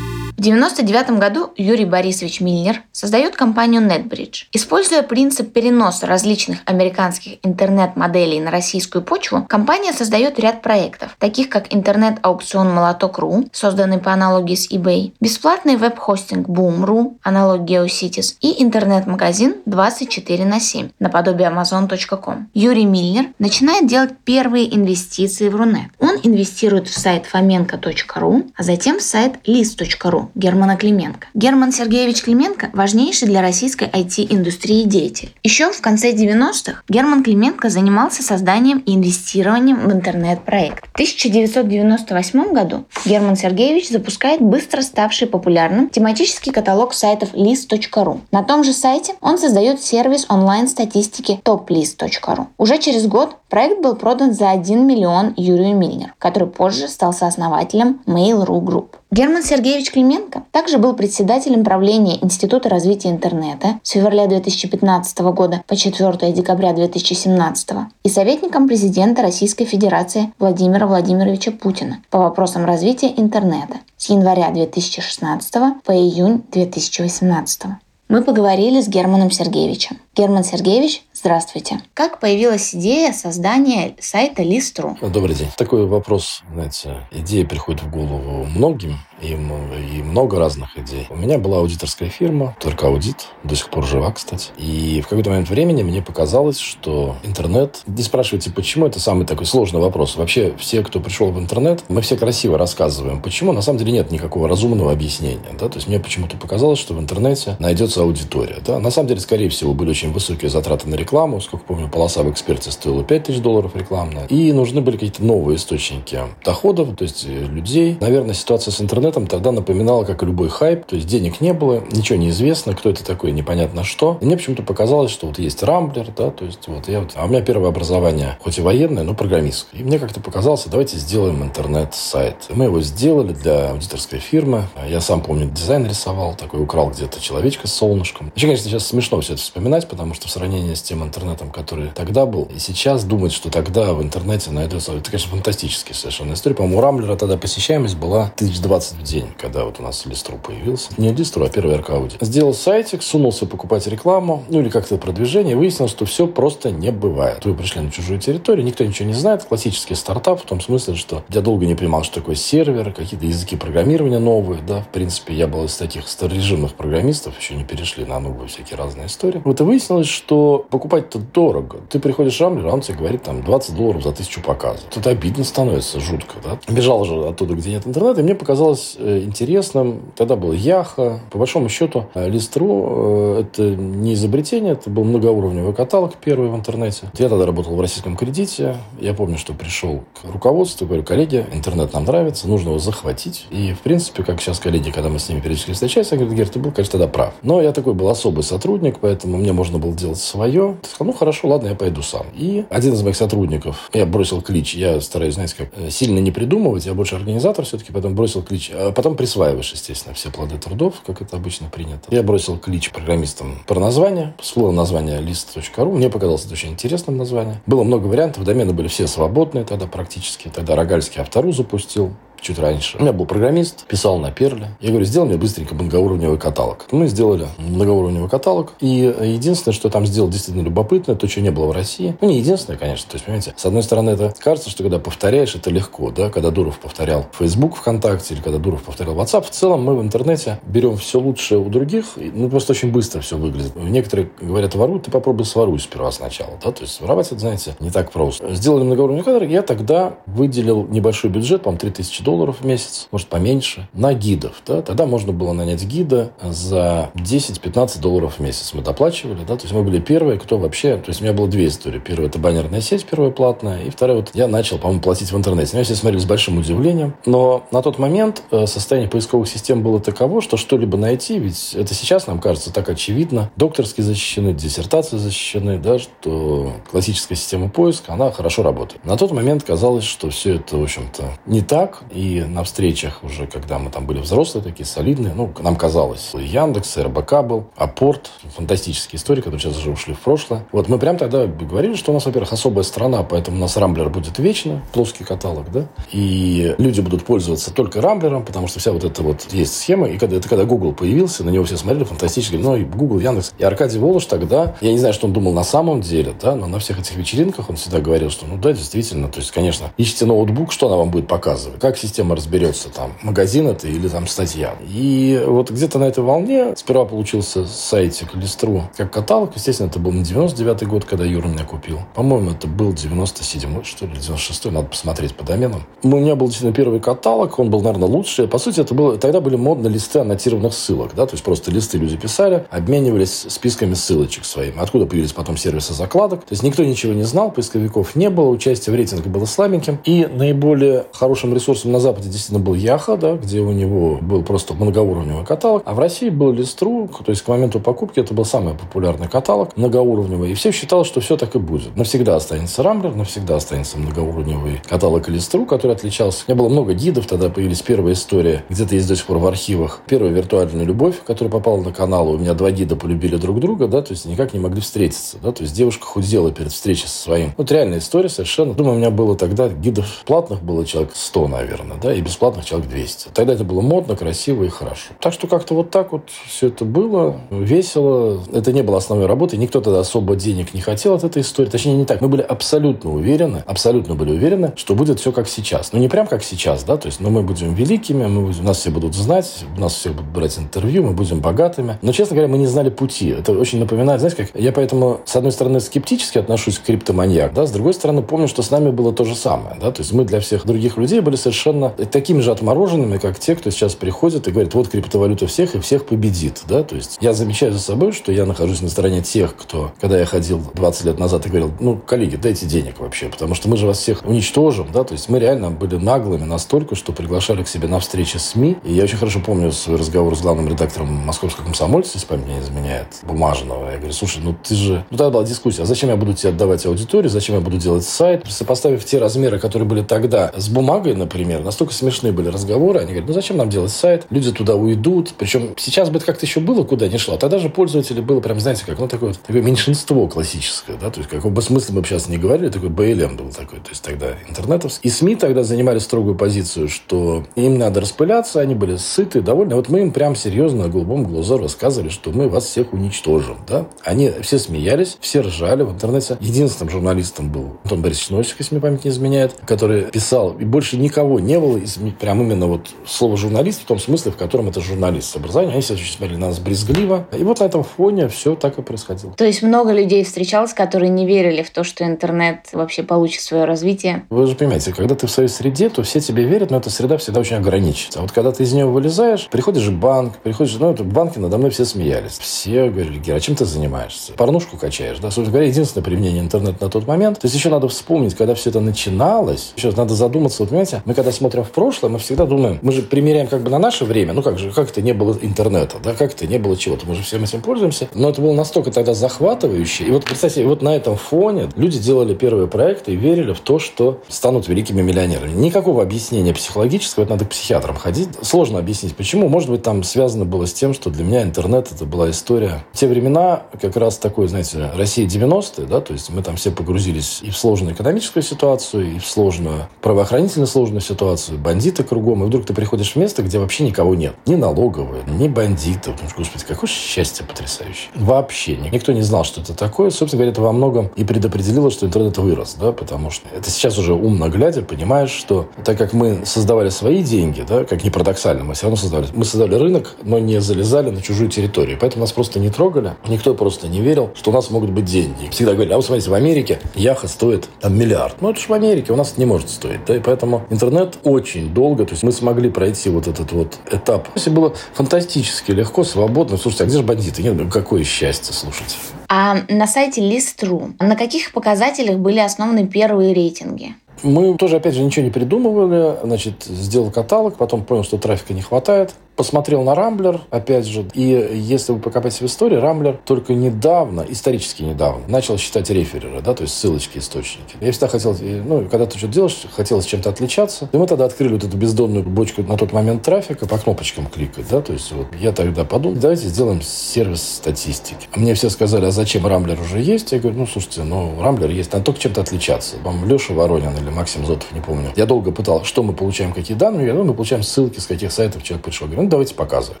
В 1999 году Юрий Борисович Мильнер создает компанию NetBridge. Используя принцип переноса различных американских интернет-моделей на российскую почву, компания создает ряд проектов, таких как интернет-аукцион Молоток.ру, созданный по аналогии с eBay, бесплатный веб-хостинг Boom.ru, аналог GeoCities, и интернет-магазин 24 на 7, наподобие Amazon.com. Юрий Мильнер начинает делать первые инвестиции в Рунет. Он инвестирует в сайт fomenko.ru, а затем в сайт list.ru, Германа Клименко. Герман Сергеевич Клименко – важнейший для российской IT-индустрии деятель. Еще в конце 90-х Герман Клименко занимался созданием и инвестированием в интернет-проект. В 1998 году Герман Сергеевич запускает быстро ставший популярным тематический каталог сайтов list.ru. На том же сайте он создает сервис онлайн-статистики toplist.ru. Уже через год проект был продан за 1 миллион Юрию Мильнер, который позже стал сооснователем Mail.ru Group. Герман Сергеевич Клименко также был председателем правления Института развития интернета с февраля 2015 года по 4 декабря 2017 и советником президента Российской Федерации Владимира Владимировича Путина по вопросам развития интернета с января 2016 по июнь 2018. Мы поговорили с Германом Сергеевичем. Герман Сергеевич, здравствуйте. Как появилась идея создания сайта Листру? Добрый день. Такой вопрос, знаете, идея приходит в голову многим, и, и много разных идей. У меня была аудиторская фирма, только аудит, до сих пор жива, кстати. И в какой-то момент времени мне показалось, что интернет... Не спрашивайте, почему, это самый такой сложный вопрос. Вообще, все, кто пришел в интернет, мы все красиво рассказываем, почему. На самом деле нет никакого разумного объяснения. Да? То есть мне почему-то показалось, что в интернете найдется аудитория. Да? На самом деле, скорее всего, были очень высокие затраты на рекламу. Сколько помню, полоса в эксперте стоила 5 тысяч долларов рекламная. И нужны были какие-то новые источники доходов, то есть э, людей. Наверное, ситуация с интернетом интернетом тогда напоминало, как и любой хайп. То есть денег не было, ничего не известно, кто это такой, непонятно что. И мне почему-то показалось, что вот есть Рамблер, да, то есть вот я вот... А у меня первое образование, хоть и военное, но программистское. И мне как-то показалось, давайте сделаем интернет-сайт. Мы его сделали для аудиторской фирмы. Я сам, помню, дизайн рисовал, такой украл где-то человечка с солнышком. Вообще, конечно, сейчас смешно все это вспоминать, потому что в сравнении с тем интернетом, который тогда был, и сейчас думать, что тогда в интернете найдется... Это, конечно, фантастическая совершенно история. По-моему, у Рамблера тогда посещаемость была тысяч двадцать в день, когда вот у нас Листру появился. Не Листру, а первый Аркауди. Сделал сайтик, сунулся покупать рекламу, ну или как-то продвижение, выяснилось, что все просто не бывает. Вы пришли на чужую территорию, никто ничего не знает. Классический стартап в том смысле, что я долго не понимал, что такое сервер, какие-то языки программирования новые, да, в принципе, я был из таких старорежимных программистов, еще не перешли на новые всякие разные истории. Вот и выяснилось, что покупать-то дорого. Ты приходишь в Рамблер, он тебе говорит там 20 долларов за тысячу показов. Тут обидно становится, жутко, да. Бежал же оттуда, где нет интернета, и мне показалось э, интересным. Тогда был Яха. По большому счету, э, Листру э, – это не изобретение, это был многоуровневый каталог первый в интернете. Я тогда работал в российском кредите. Я помню, что пришел к руководству, говорю, коллеги, интернет нам нравится, нужно его захватить. И, в принципе, как сейчас коллеги, когда мы с ними периодически встречаемся, говорят, Гер, ты был, конечно, тогда прав. Но я такой был особый сотрудник, поэтому мне можно было делать свое. Я сказал, ну, хорошо, ладно, я пойду сам. И один из моих сотрудников, я бросил клич, я стараюсь, знаете, как сильно не придумывать, я больше организатор все-таки, потом бросил клич, потом присваиваешь, естественно, все плоды трудов, как это обычно принято. Я бросил клич программистам про название, всплыло название list.ru, мне показалось это очень интересным названием. Было много вариантов, домены были все свободные тогда практически. Тогда Рогальский автору запустил чуть раньше. У меня был программист, писал на Перле. Я говорю, сделай мне быстренько многоуровневый каталог. Мы сделали многоуровневый каталог. И единственное, что там сделал действительно любопытное, то, чего не было в России. Ну, не единственное, конечно. То есть, понимаете, с одной стороны, это кажется, что когда повторяешь, это легко, да, когда Дуров повторял Facebook ВКонтакте или когда Дуров повторял WhatsApp, в целом мы в интернете берем все лучшее у других, ну, просто очень быстро все выглядит. Некоторые говорят, воруй, ты попробуй своруй сперва сначала, да, то есть воровать, это, знаете, не так просто. Сделали многоуровневый каталог, я тогда выделил небольшой бюджет, по-моему, 3000 долларов в месяц, может поменьше, на гидов. Да? Тогда можно было нанять гида за 10-15 долларов в месяц. Мы доплачивали, да, то есть мы были первые, кто вообще... То есть у меня было две истории. Первая – это баннерная сеть, первая платная, и вторая – вот я начал, по-моему, платить в интернете. Меня все смотрели с большим удивлением. Но на тот момент э, состояние поисковых систем было таково, что что-либо найти, ведь это сейчас нам кажется так очевидно. Докторские защищены, диссертации защищены, да, что классическая система поиска, она хорошо работает. На тот момент казалось, что все это, в общем-то, не так, на встречах уже, когда мы там были взрослые такие, солидные, ну, нам казалось, Яндекс, РБК был, Апорт, фантастические истории, которые сейчас уже ушли в прошлое. Вот мы прям тогда говорили, что у нас, во-первых, особая страна, поэтому у нас Рамблер будет вечно, плоский каталог, да, и люди будут пользоваться только Рамблером, потому что вся вот эта вот есть схема, и когда, это когда Google появился, на него все смотрели фантастически, ну, и Google, Яндекс. И Аркадий Волош тогда, я не знаю, что он думал на самом деле, да, но на всех этих вечеринках он всегда говорил, что, ну, да, действительно, то есть, конечно, ищите ноутбук, что она вам будет показывать, как система разберется, там, магазин это или там статья. И вот где-то на этой волне сперва получился сайтик Листру как каталог. Естественно, это был на 99 год, когда Юра меня купил. По-моему, это был 97 что ли, 96 надо посмотреть по доменам. У меня был действительно первый каталог, он был, наверное, лучший. По сути, это было, тогда были модно листы аннотированных ссылок, да, то есть просто листы люди писали, обменивались списками ссылочек своими. Откуда появились потом сервисы закладок. То есть никто ничего не знал, поисковиков не было, участие в рейтинге было слабеньким. И наиболее хорошим ресурсом на Западе действительно был Яха, да, где у него был просто многоуровневый каталог. А в России был Листру, то есть к моменту покупки это был самый популярный каталог, многоуровневый. И все считалось, что все так и будет. Навсегда останется Рамблер, навсегда останется многоуровневый каталог Листру, который отличался. У меня было много гидов, тогда появились первые истории, где-то есть до сих пор в архивах. Первая виртуальная любовь, которая попала на канал. У меня два гида полюбили друг друга, да, то есть никак не могли встретиться, да, то есть девушка худела перед встречей со своим. Вот реальная история совершенно. Думаю, у меня было тогда гидов платных было человек 100, наверное, да, и бесплатных человек 200. Тогда это было модно, красиво и хорошо. Так что как-то вот так вот все это было, весело. Это не было основной работой. Никто тогда особо денег не хотел от этой истории. Точнее, не так. Мы были абсолютно уверены, абсолютно были уверены, что будет все как сейчас. Ну, не прям как сейчас, да, то есть, но мы будем великими, мы будем, нас все будут знать, нас все будут брать интервью, мы будем богатыми. Но, честно говоря, мы не знали пути. Это очень напоминает, знаете, как я поэтому, с одной стороны, скептически отношусь к криптоманьяк, да, с другой стороны, помню, что с нами было то же самое, да, то есть мы для всех других людей были совершенно такими же отмороженными, как те, кто сейчас приходит и говорит, вот криптовалюта всех и всех победит, да, то есть я замечаю за собой, что я нахожусь на стороне тех, кто, когда я ходил 20 лет назад и говорил, ну, коллеги, дайте денег вообще, потому что мы же вас всех уничтожим, да, то есть мы реально были наглыми настолько, что приглашали к себе на встречи СМИ, и я очень хорошо помню свой разговор с главным редактором московского комсомольца, если память не изменяет, Бумажного. Я говорю, слушай, ну ты же... Ну тогда была дискуссия, а зачем я буду тебе отдавать аудиторию, зачем я буду делать сайт? Сопоставив те размеры, которые были тогда с бумагой, например, настолько смешные были разговоры, они говорят, ну зачем нам делать сайт? Люди туда уйдут. Причем сейчас бы это как-то еще было, куда не шло. А тогда же пользователей было прям, знаете, как, ну такое, такое меньшинство классическое, да, то есть какого бы смысла мы бы сейчас не говорили, такой БЛМ был такой, то есть тогда интернетовский. И СМИ тогда занимали строгую позицию, что им надо распыляться, они были сыты, довольны. Вот мы им прям серьезно голубом глазу рассказывали, что мы вас всех уничтожим, да. Они все смеялись, все ржали в интернете. Единственным журналистом был Антон Борисович Носик, если мне память не изменяет, который писал, и больше никого не было из прям именно вот слово журналист в том смысле, в котором это журналист с образованием. Они очень смотрели на нас брезгливо. И вот на этом фоне все так и происходило. То есть много людей встречалось, которые не верили в то, что интернет вообще получит свое развитие? Вы же понимаете, когда ты в своей среде, то все тебе верят, но эта среда всегда очень ограничена. А вот когда ты из нее вылезаешь, приходишь в банк, приходишь, ну, это банки надо мной все смеялись. Все говорили, Гера, чем ты занимаешься? Порнушку качаешь, да? Собственно говоря, единственное применение интернета на тот момент. То есть еще надо вспомнить, когда все это начиналось. Еще надо задуматься, вот понимаете, мы когда смотрим в прошлое, мы всегда думаем, мы же примеряем как бы на наше время, ну как же, как это не было интернета, да, как это не было чего-то, мы же всем этим пользуемся. Но это было настолько тогда захватывающе. И вот, представьте, вот на этом фоне люди делали первые проекты и верили в то, что станут великими миллионерами. Никакого объяснения психологического, это надо к психиатрам ходить. Сложно объяснить, почему. Может быть, там связано было с тем, что для меня интернет это была история. В те времена как раз такой, знаете, Россия 90-е, да, то есть мы там все погрузились и в сложную экономическую ситуацию, и в сложную правоохранительно сложную ситуацию, бандиты кругом, и вдруг ты приходишь в место, где вообще никого нет. Ни налоговые, ни бандитов. Ну, господи, какое счастье потрясающее. Вообще. Никто не знал, что это такое. Собственно говоря, это во многом и предопределило, что интернет вырос, да, потому что это сейчас уже умно глядя, понимаешь, что так как мы создавали свои деньги, да, как ни парадоксально, мы все равно создавали. Мы создали рынок, но не залезали на чужую территорию. Поэтому нас просто не трогали. Никто просто не верил, что у нас могут быть деньги. Всегда говорили, а вот смотрите, в Америке яха стоит там миллиард. Ну, это же в Америке, у нас не может стоить. Да, и поэтому интернет очень долго, то есть мы смогли пройти вот этот вот этап. Если было фантастически легко, свободно. Слушайте, а где же бандиты? Нет, ну какое счастье, слушайте. А на сайте List.ru на каких показателях были основаны первые рейтинги? Мы тоже, опять же, ничего не придумывали. Значит, сделал каталог, потом понял, что трафика не хватает посмотрел на Рамблер, опять же, и если вы покопаетесь в истории, Рамблер только недавно, исторически недавно, начал считать рефереры, да, то есть ссылочки, источники. Я всегда хотел, ну, когда ты что-то делаешь, хотелось чем-то отличаться. И мы тогда открыли вот эту бездонную бочку на тот момент трафика, по кнопочкам кликать, да, то есть вот я тогда подумал, давайте сделаем сервис статистики. Мне все сказали, а зачем Рамблер уже есть? Я говорю, ну, слушайте, ну, Рамблер есть, надо только чем-то отличаться. Вам Леша Воронин или Максим Зотов, не помню. Я долго пытал, что мы получаем, какие данные. Я говорю, ну, мы получаем ссылки, с каких сайтов человек пришел. Я говорю, ну, давайте показывать.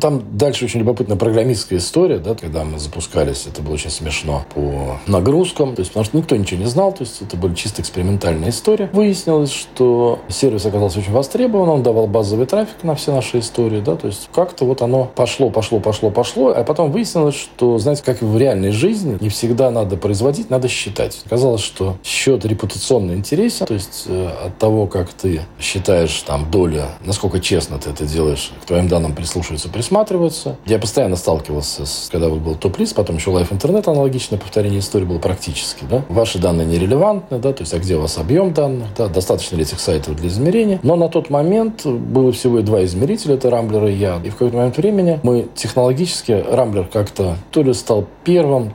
Там дальше очень любопытная программистская история, да, когда мы запускались, это было очень смешно по нагрузкам, то есть, потому что никто ничего не знал, то есть, это была чисто экспериментальная история. Выяснилось, что сервис оказался очень востребован, он давал базовый трафик на все наши истории, да, то есть, как-то вот оно пошло, пошло, пошло, пошло, а потом выяснилось, что, знаете, как в реальной жизни, не всегда надо производить, надо считать. Оказалось, что счет репутационно интересен, то есть, э, от того, как ты считаешь там доля, насколько честно ты это делаешь, к твоим данным прислушиваются, присматриваются. Я постоянно сталкивался с, когда вот был топ-лист, потом еще Life Internet аналогичное повторение истории было практически, да. Ваши данные нерелевантны, да, то есть, а где у вас объем данных, да, достаточно ли этих сайтов для измерения. Но на тот момент было всего и два измерителя, это Рамблер и я. И в какой-то момент времени мы технологически, Рамблер как-то то ли стал первым,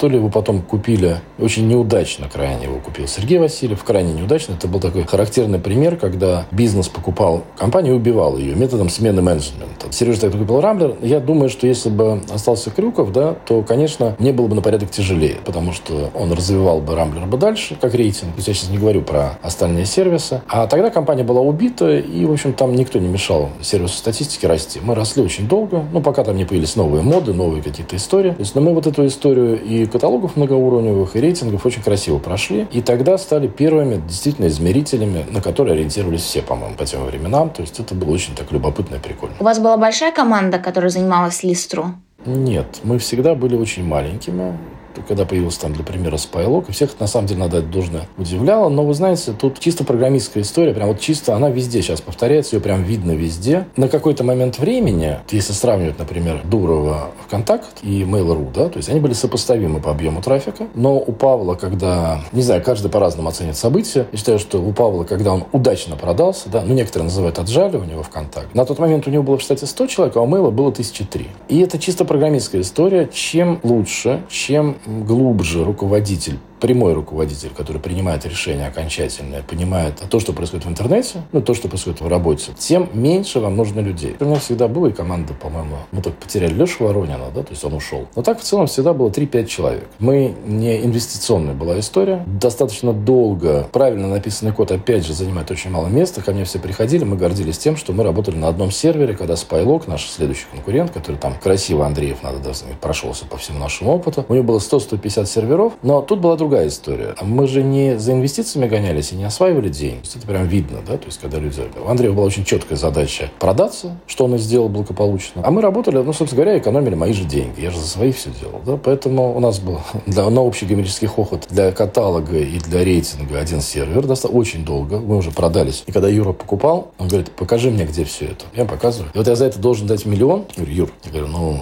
то ли его потом купили, очень неудачно крайне его купил Сергей Васильев, крайне неудачно. Это был такой характерный пример, когда бизнес покупал компанию и убивал ее методом смены менеджмента. Сережа так купил Рамблер. Я думаю, что если бы остался Крюков, да, то, конечно, мне было бы на порядок тяжелее, потому что он развивал бы Рамблер бы дальше, как рейтинг. Я сейчас не говорю про остальные сервисы. А тогда компания была убита, и, в общем, там никто не мешал сервису статистики расти. Мы росли очень долго, ну, пока там не появились новые моды, новые какие-то истории. То есть, но мы вот эту историю и каталогов многоуровневых и рейтингов очень красиво прошли. И тогда стали первыми действительно измерителями, на которые ориентировались все, по-моему, по тем временам. То есть это было очень так любопытно и прикольно. У вас была большая команда, которая занималась Листру? Нет, мы всегда были очень маленькими когда появился там, для примера, Spylog, и всех, на самом деле, надо это должное удивляло, но, вы знаете, тут чисто программистская история, прям вот чисто, она везде сейчас повторяется, ее прям видно везде. На какой-то момент времени, если сравнивать, например, Дурова ВКонтакт и Mail.ru, да, то есть они были сопоставимы по объему трафика, но у Павла, когда, не знаю, каждый по-разному оценит события, я считаю, что у Павла, когда он удачно продался, да, ну, некоторые называют отжали у него ВКонтакт, на тот момент у него было, кстати, 100 человек, а у Mail было 1003. И это чисто программистская история. Чем лучше, чем глубже руководитель прямой руководитель, который принимает решение окончательное, понимает то, что происходит в интернете, ну, то, что происходит в работе, тем меньше вам нужно людей. У меня всегда была и команда, по-моему, мы только потеряли Лешу Воронина, да, то есть он ушел. Но так в целом всегда было 3-5 человек. Мы не инвестиционная была история. Достаточно долго правильно написанный код, опять же, занимает очень мало места. Ко мне все приходили, мы гордились тем, что мы работали на одном сервере, когда Spylog, наш следующий конкурент, который там красиво, Андреев, надо да, прошелся по всему нашему опыту, у него было 100-150 серверов, но тут была другая другая история. Мы же не за инвестициями гонялись и не осваивали деньги. Это прям видно, да, то есть когда люди... У Андрея была очень четкая задача продаться, что он и сделал благополучно. А мы работали, ну, собственно говоря, экономили мои же деньги. Я же за свои все делал, да, поэтому у нас был для, на общий гомерический хохот для каталога и для рейтинга один сервер. Достаточно очень долго. Мы уже продались. И когда Юра покупал, он говорит, покажи мне, где все это. Я показываю. И вот я за это должен дать миллион. Я говорю, Юр, я говорю, ну,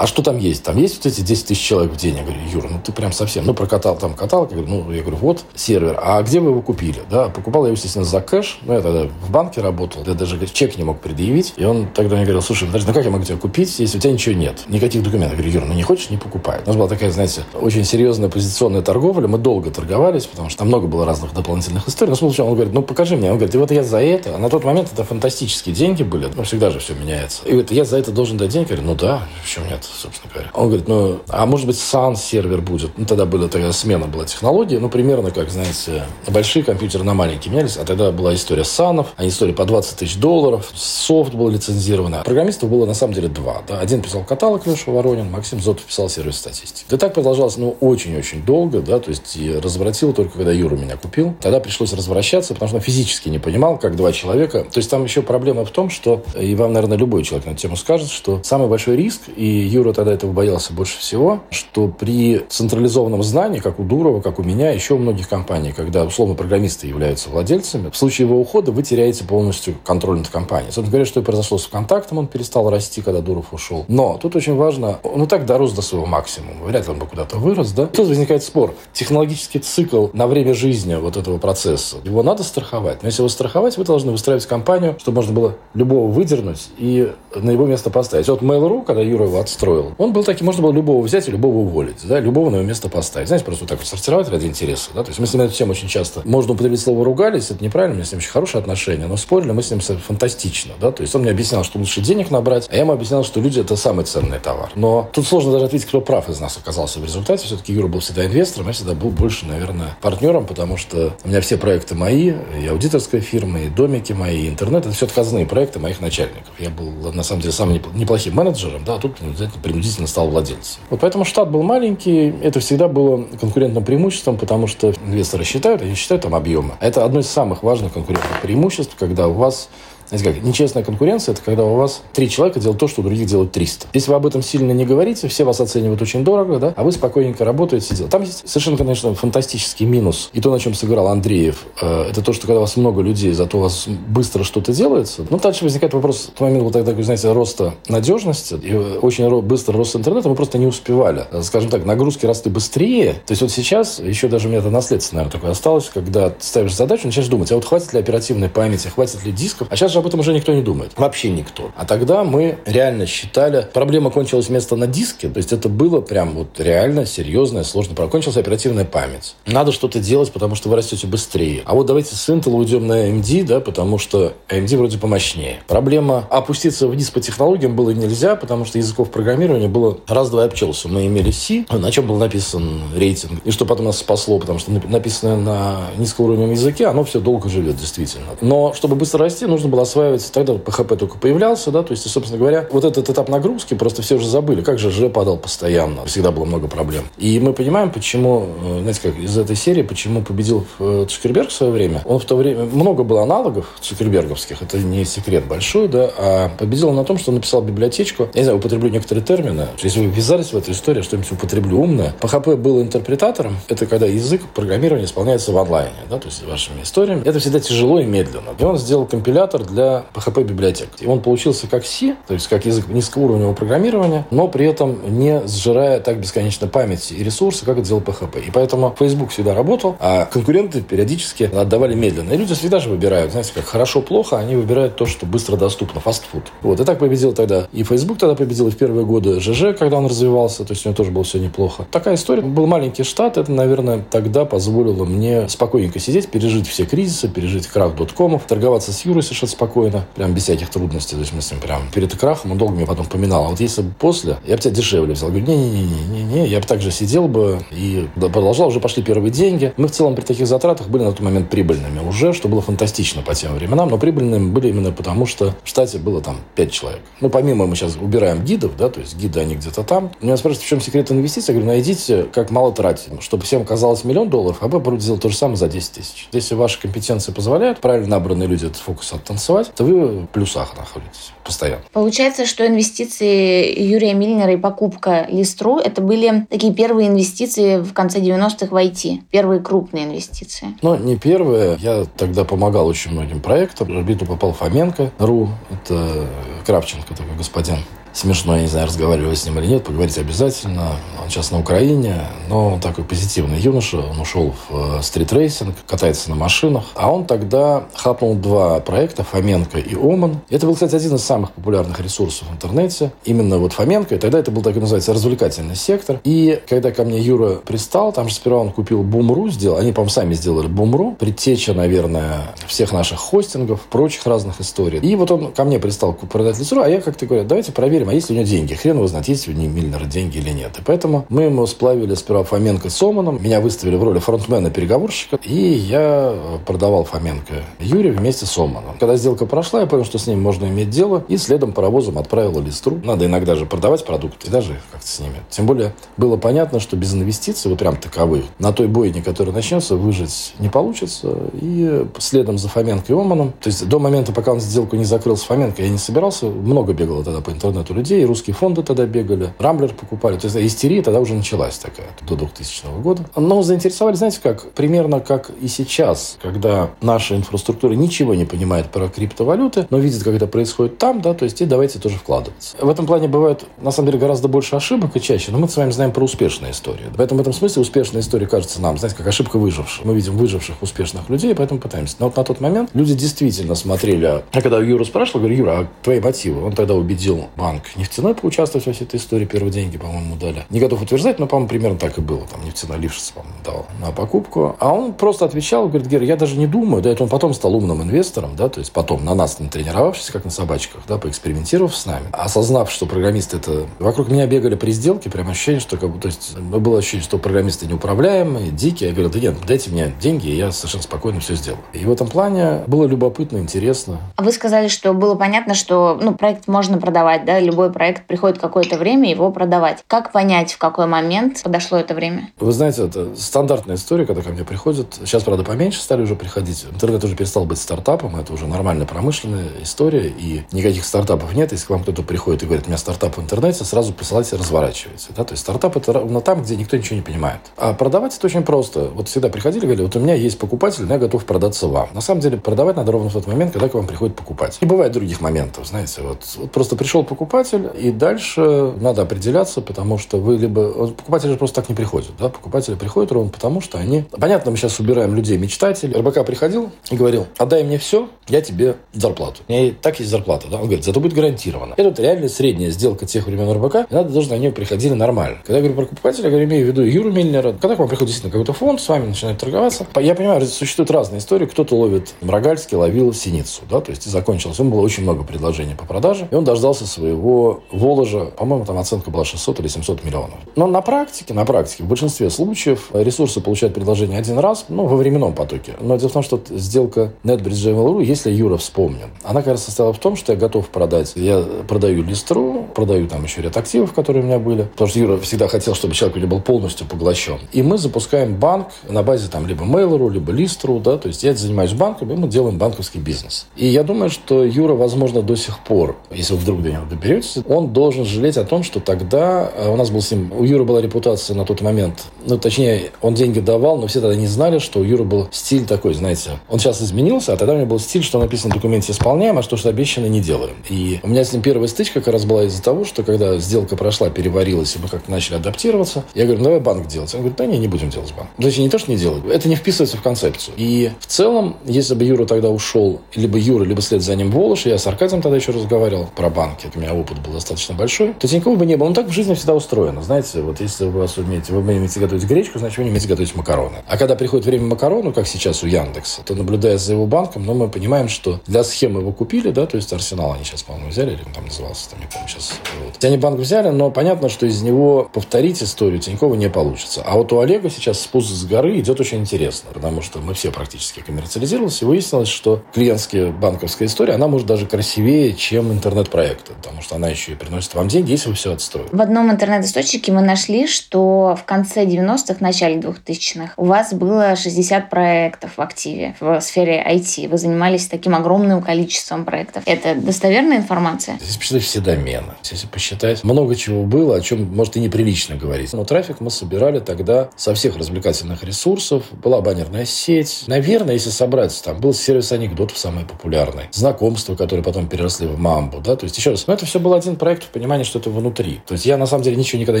а что там есть? Там есть вот эти 10 тысяч человек в день? Я говорю, Юра, ну ты прям совсем, ну прокатал там катал, говорю, ну я говорю, вот сервер, а где вы его купили? Да, покупал я, естественно, за кэш, ну я тогда в банке работал, я даже чек не мог предъявить, и он тогда мне говорил, слушай, подожди, ну как я могу тебя купить, если у тебя ничего нет, никаких документов? Я говорю, Юра, ну не хочешь, не покупай. У нас была такая, знаете, очень серьезная позиционная торговля, мы долго торговались, потому что там много было разных дополнительных историй, но смысл он говорит, ну покажи мне, он говорит, и вот я за это, а на тот момент это фантастические деньги были, ну всегда же все меняется, и говорит, я за это должен дать деньги, я говорю, ну да, в чем нет, собственно говоря. Он говорит, ну, а может быть, сан сервер будет. Ну, тогда была такая смена была технологии. Ну, примерно, как, знаете, большие компьютеры на маленькие менялись. А тогда была история санов, а история по 20 тысяч долларов. Софт был лицензированный. А программистов было, на самом деле, два. Да? Один писал каталог Леша Воронин, Максим Зотов писал сервис статистики. Да так продолжалось, ну, очень-очень долго, да, то есть и развратил только, когда Юра меня купил. Тогда пришлось развращаться, потому что он физически не понимал, как два человека. То есть там еще проблема в том, что, и вам, наверное, любой человек на эту тему скажет, что самый большой риск, и Юра тогда этого боялся больше всего, что при централизованном знании, как у Дурова, как у меня, еще у многих компаний, когда условно программисты являются владельцами, в случае его ухода вы теряете полностью контроль над компанией. Собственно говоря, что и произошло с ВКонтактом, он перестал расти, когда Дуров ушел. Но тут очень важно, он и так дорос до своего максимума. Вряд ли он бы куда-то вырос, да? Тут возникает спор. Технологический цикл на время жизни вот этого процесса, его надо страховать. Но если его страховать, вы должны выстраивать компанию, чтобы можно было любого выдернуть и на его место поставить. Вот Mail.ru, когда Юра его отстал, строил, он был таким, можно было любого взять и любого уволить, да, любого на его место поставить. Знаете, просто вот так вот сортировать ради интереса, да, то есть мы с ним эту тему очень часто, можно употребить слово ругались, это неправильно, у меня с ним очень хорошие отношения, но спорили мы с ним фантастично, да, то есть он мне объяснял, что лучше денег набрать, а я ему объяснял, что люди это самый ценный товар. Но тут сложно даже ответить, кто прав из нас оказался в результате. Все-таки Юра был всегда инвестором, я всегда был больше, наверное, партнером, потому что у меня все проекты мои, и аудиторская фирма, и домики мои, и интернет, это все отказные проекты моих начальников. Я был, на самом деле, самым неплохим менеджером, да, а тут принудительно стал владельцем. Вот поэтому штат был маленький, это всегда было конкурентным преимуществом, потому что инвесторы считают, они считают там объемы. Это одно из самых важных конкурентных преимуществ, когда у вас знаете как, нечестная конкуренция – это когда у вас три человека делают то, что у других делают 300. Если вы об этом сильно не говорите, все вас оценивают очень дорого, да, а вы спокойненько работаете, делаете. Там есть совершенно, конечно, фантастический минус. И то, на чем сыграл Андреев, э, это то, что когда у вас много людей, зато у вас быстро что-то делается. Ну, дальше возникает вопрос, в тот момент был тогда, знаете, роста надежности, и очень быстро рост интернета, мы просто не успевали. Скажем так, нагрузки росли быстрее. То есть вот сейчас, еще даже у меня это наследство, наверное, такое осталось, когда ставишь задачу, начинаешь думать, а вот хватит ли оперативной памяти, хватит ли дисков. А сейчас же об этом уже никто не думает. Вообще никто. А тогда мы реально считали, проблема кончилась вместо на диске, то есть это было прям вот реально серьезное, сложно. Кончилась оперативная память. Надо что-то делать, потому что вы растете быстрее. А вот давайте с Intel уйдем на AMD, да, потому что AMD вроде помощнее. Проблема опуститься вниз по технологиям было нельзя, потому что языков программирования было раз-два обчелся. Мы имели C, на чем был написан рейтинг. И что потом нас спасло, потому что написанное на низкоуровневом языке, оно все долго живет, действительно. Но чтобы быстро расти, нужно было осваивать тогда PHP только появлялся, да, то есть, собственно говоря, вот этот этап нагрузки просто все уже забыли. Как же Ж падал постоянно, всегда было много проблем. И мы понимаем, почему, э, знаете как, из этой серии, почему победил э, Цукерберг в свое время. Он в то время, много было аналогов цукерберговских, это не секрет большой, да, а победил он на том, что он написал библиотечку, я не знаю, употреблю некоторые термины, если вы ввязались в эту историю, что-нибудь употреблю умное. PHP был интерпретатором, это когда язык программирования исполняется в онлайне, да, то есть вашими историями. Это всегда тяжело и медленно. И он сделал компилятор для PHP библиотек. И он получился как C, то есть как язык низкоуровневого программирования, но при этом не сжирая так бесконечно памяти и ресурсы, как это делал PHP. И поэтому Facebook всегда работал, а конкуренты периодически отдавали медленно. И люди всегда же выбирают, знаете, как хорошо-плохо, они выбирают то, что быстро доступно, фастфуд. Вот, и так победил тогда и Facebook тогда победил, и в первые годы ЖЖ, когда он развивался, то есть у него тоже было все неплохо. Такая история. Был маленький штат, это, наверное, тогда позволило мне спокойненько сидеть, пережить все кризисы, пережить крах доткомов, торговаться с Юрой совершенно спокойно, прям без всяких трудностей. То есть мы с ним прям перед крахом, он долго мне потом поминал. А вот если бы после, я бы тебя дешевле взял. Говорю, не-не-не-не-не, я бы также сидел бы и продолжал. Уже пошли первые деньги. Мы в целом при таких затратах были на тот момент прибыльными уже, что было фантастично по тем временам. Но прибыльными были именно потому, что в штате было там 5 человек. Ну, помимо мы сейчас убираем гидов, да, то есть гиды, они где-то там. Меня спрашивают, в чем секрет инвестиций? Я говорю, найдите, как мало тратить. Чтобы всем казалось миллион долларов, а вы будете делать то же самое за 10 тысяч. Если ваши компетенции позволяют, правильно набранные люди этот фокус оттанцевать, то вы в плюсах находитесь постоянно. Получается, что инвестиции Юрия Мильнера и покупка Листру – это были такие первые инвестиции в конце 90-х в IT, первые крупные инвестиции. Ну, не первые. Я тогда помогал очень многим проектам. В орбиту попал fomenko.ru, это Кравченко такой господин смешно, я не знаю, разговаривали с ним или нет, поговорить обязательно. Он сейчас на Украине, но он такой позитивный юноша. Он ушел в э, стритрейсинг, катается на машинах. А он тогда хапнул два проекта, Фоменко и Оман. Это был, кстати, один из самых популярных ресурсов в интернете. Именно вот Фоменко. И тогда это был так и называется развлекательный сектор. И когда ко мне Юра пристал, там же сперва он купил boom.ru, сделал. Они, по-моему, сами сделали boom.ru. Предтеча, наверное, всех наших хостингов, прочих разных историй. И вот он ко мне пристал продать лицо, а я как-то говорю, давайте проверим проверим, а есть ли у него деньги. Хрен его знает, есть у Мильнера деньги или нет. И поэтому мы ему сплавили сперва Фоменко с Оманом. Меня выставили в роли фронтмена-переговорщика. И я продавал Фоменко Юрию вместе с Оманом. Когда сделка прошла, я понял, что с ним можно иметь дело. И следом паровозом отправил листру. Надо иногда же продавать продукты. И даже как-то с ними. Тем более было понятно, что без инвестиций, вот прям таковых, на той бойне, которая начнется, выжить не получится. И следом за Фоменко и Оманом, то есть до момента, пока он сделку не закрыл с Фоменко, я не собирался. Много бегал тогда по интернету у людей, русские фонды тогда бегали, Рамблер покупали. То есть истерия тогда уже началась такая, до 2000 года. Но заинтересовали, знаете как, примерно как и сейчас, когда наша инфраструктура ничего не понимает про криптовалюты, но видит, как это происходит там, да, то есть и давайте тоже вкладываться. В этом плане бывает, на самом деле, гораздо больше ошибок и чаще, но мы с вами знаем про успешные истории. Поэтому в этом смысле успешная история кажется нам, знаете, как ошибка выживших. Мы видим выживших успешных людей, поэтому пытаемся. Но вот на тот момент люди действительно смотрели. А когда Юру спрашивал, говорю, Юра, а твои мотивы? Он тогда убедил банк банк нефтяной поучаствовать во всей этой истории. Первые деньги, по-моему, дали. Не готов утверждать, но, по-моему, примерно так и было. Там нефтяной Лившиц, по-моему, дал на покупку. А он просто отвечал, говорит, Гера, я даже не думаю, да, это он потом стал умным инвестором, да, то есть потом на нас не тренировавшись, как на собачках, да, поэкспериментировав с нами, осознав, что программисты это... Вокруг меня бегали при сделке, прям ощущение, что как бы, то есть было ощущение, что программисты неуправляемые, дикие. Я говорю, да нет, дайте мне деньги, и я совершенно спокойно все сделаю. И в этом плане было любопытно, интересно. А вы сказали, что было понятно, что ну, проект можно продавать, да, любой проект приходит какое-то время его продавать. Как понять, в какой момент подошло это время? Вы знаете, это стандартная история, когда ко мне приходят. Сейчас, правда, поменьше стали уже приходить. Интернет уже перестал быть стартапом, это уже нормальная промышленная история, и никаких стартапов нет. Если к вам кто-то приходит и говорит, у меня стартап в интернете, сразу посылайте, разворачивается. Да? То есть стартап это равно там, где никто ничего не понимает. А продавать это очень просто. Вот всегда приходили, говорили, вот у меня есть покупатель, но я готов продаться вам. На самом деле продавать надо ровно в тот момент, когда к вам приходит покупатель. Не бывает других моментов, знаете. Вот, вот просто пришел покупатель, и дальше надо определяться, потому что вы либо... Покупатели же просто так не приходят. Да? Покупатели приходят ровно потому, что они... Понятно, мы сейчас убираем людей мечтателей. РБК приходил и говорил, отдай мне все, я тебе зарплату. У меня и так есть зарплата. Да? Он говорит, зато будет гарантировано. Это вот реально средняя сделка тех времен РБК, и надо должны на нее приходили нормально. Когда я говорю про покупателя, я говорю, имею в виду Юру Мильнера. Когда к вам приходит действительно какой-то фонд, с вами начинает торговаться. Я понимаю, существуют разные истории. Кто-то ловит Мрагальский, ловил Синицу. Да? То есть закончилось. Ему было очень много предложений по продаже. И он дождался своего Воложа. По-моему, там оценка была 600 или 700 миллионов. Но на практике, на практике, в большинстве случаев ресурсы получают предложение один раз, ну, во временном потоке. Но дело в том, что сделка NetBridge MLRU, если Юра вспомнил, она, раз состояла в том, что я готов продать. Я продаю листру, продаю там еще ряд активов, которые у меня были. Потому что Юра всегда хотел, чтобы человек был полностью поглощен. И мы запускаем банк на базе там либо Mail.ru, либо Листру, да, то есть я занимаюсь банком, и мы делаем банковский бизнес. И я думаю, что Юра, возможно, до сих пор, если вдруг до него доберетесь, он должен жалеть о том, что тогда э, у нас был с ним, у Юры была репутация на тот момент, ну, точнее, он деньги давал, но все тогда не знали, что у Юры был стиль такой, знаете, он сейчас изменился, а тогда у него был стиль, что написано в документе исполняем, а что, что обещано, не делаем. И у меня с ним первая стычка как раз была из-за того, что когда сделка прошла, переварилась, и мы как-то начали адаптироваться, я говорю, ну, давай банк делать. Он говорит, да не, не будем делать банк. Точнее, не то, что не делать, это не вписывается в концепцию. И в целом, если бы Юра тогда ушел, либо Юра, либо след за ним Волош, я с Аркадием тогда еще разговаривал про банки, у меня опыт был достаточно большой, то Тинькова бы не было. Ну, так в жизни всегда устроено. Знаете, вот если вы вас умеете, вы умеете готовить гречку, значит, вы не умеете готовить макароны. А когда приходит время макарону, как сейчас у Яндекса, то наблюдая за его банком, ну, мы понимаем, что для схемы его купили, да, то есть Арсенал они сейчас, по-моему, взяли, или там назывался, там, не помню сейчас. Вот. Они банк взяли, но понятно, что из него повторить историю Тинькова не получится. А вот у Олега сейчас спуск с горы идет очень интересно, потому что мы все практически коммерциализировались, и выяснилось, что клиентская банковская история, она может даже красивее, чем интернет-проекты, потому что она еще и приносит вам деньги, если вы все отстроите. В одном интернет-источнике мы нашли, что в конце 90-х, начале 2000-х у вас было 60 проектов в активе в сфере IT. Вы занимались таким огромным количеством проектов. Это достоверная информация? Если посчитать все домены, если посчитать, много чего было, о чем, может, и неприлично говорить. Но трафик мы собирали тогда со всех развлекательных ресурсов. Была баннерная сеть. Наверное, если собрать, там был сервис анекдотов самый популярный. Знакомства, которые потом переросли в мамбу. Да? То есть, еще раз, но это все был один проект в понимании, что это внутри. То есть, я на самом деле ничего никогда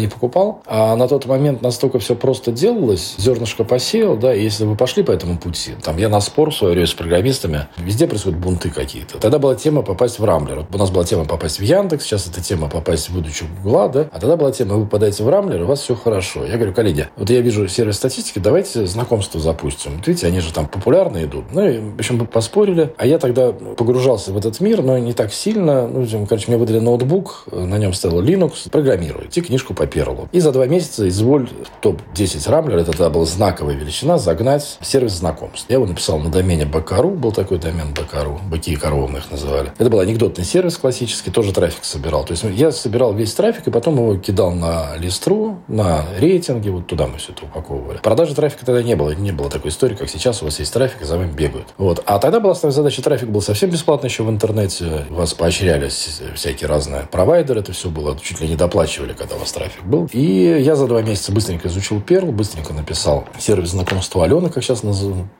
не покупал. А на тот момент настолько все просто делалось. Зернышко посеял, да, и если вы пошли по этому пути, там, я на спор в свое время с программистами, везде происходят бунты какие-то. Тогда была тема попасть в Рамблер. У нас была тема попасть в Яндекс, сейчас это тема попасть в выдачу Гугла, да, а тогда была тема, вы попадаете в Рамблер, у вас все хорошо. Я говорю, коллеги, вот я вижу сервис статистики, давайте знакомство запустим. Вот видите, они же там популярно идут. Ну, и, в общем, мы поспорили. А я тогда погружался в этот мир, но не так сильно. Ну, короче, мне выдали ноутбук, на нем стоял Linux, программируйте книжку по Перлу. И за два месяца изволь топ-10 Рамблер, это тогда была знаковая величина, загнать сервис знакомств. Я его написал на домене Бакару, был такой домен Бакару, Баки и коровы их называли. Это был анекдотный сервис классический, тоже трафик собирал. То есть я собирал весь трафик и потом его кидал на листру, на рейтинги, вот туда мы все это упаковывали. Продажи трафика тогда не было, не было такой истории, как сейчас, у вас есть трафик, и за вами бегают. Вот. А тогда была основная задача, трафик был совсем бесплатный еще в интернете, вас поощрялись всякие разные провайдеры, это все было, чуть ли не доплачивали, когда у вас трафик был. И я за два месяца быстренько изучил Perl, быстренько написал сервис знакомства Алены, как сейчас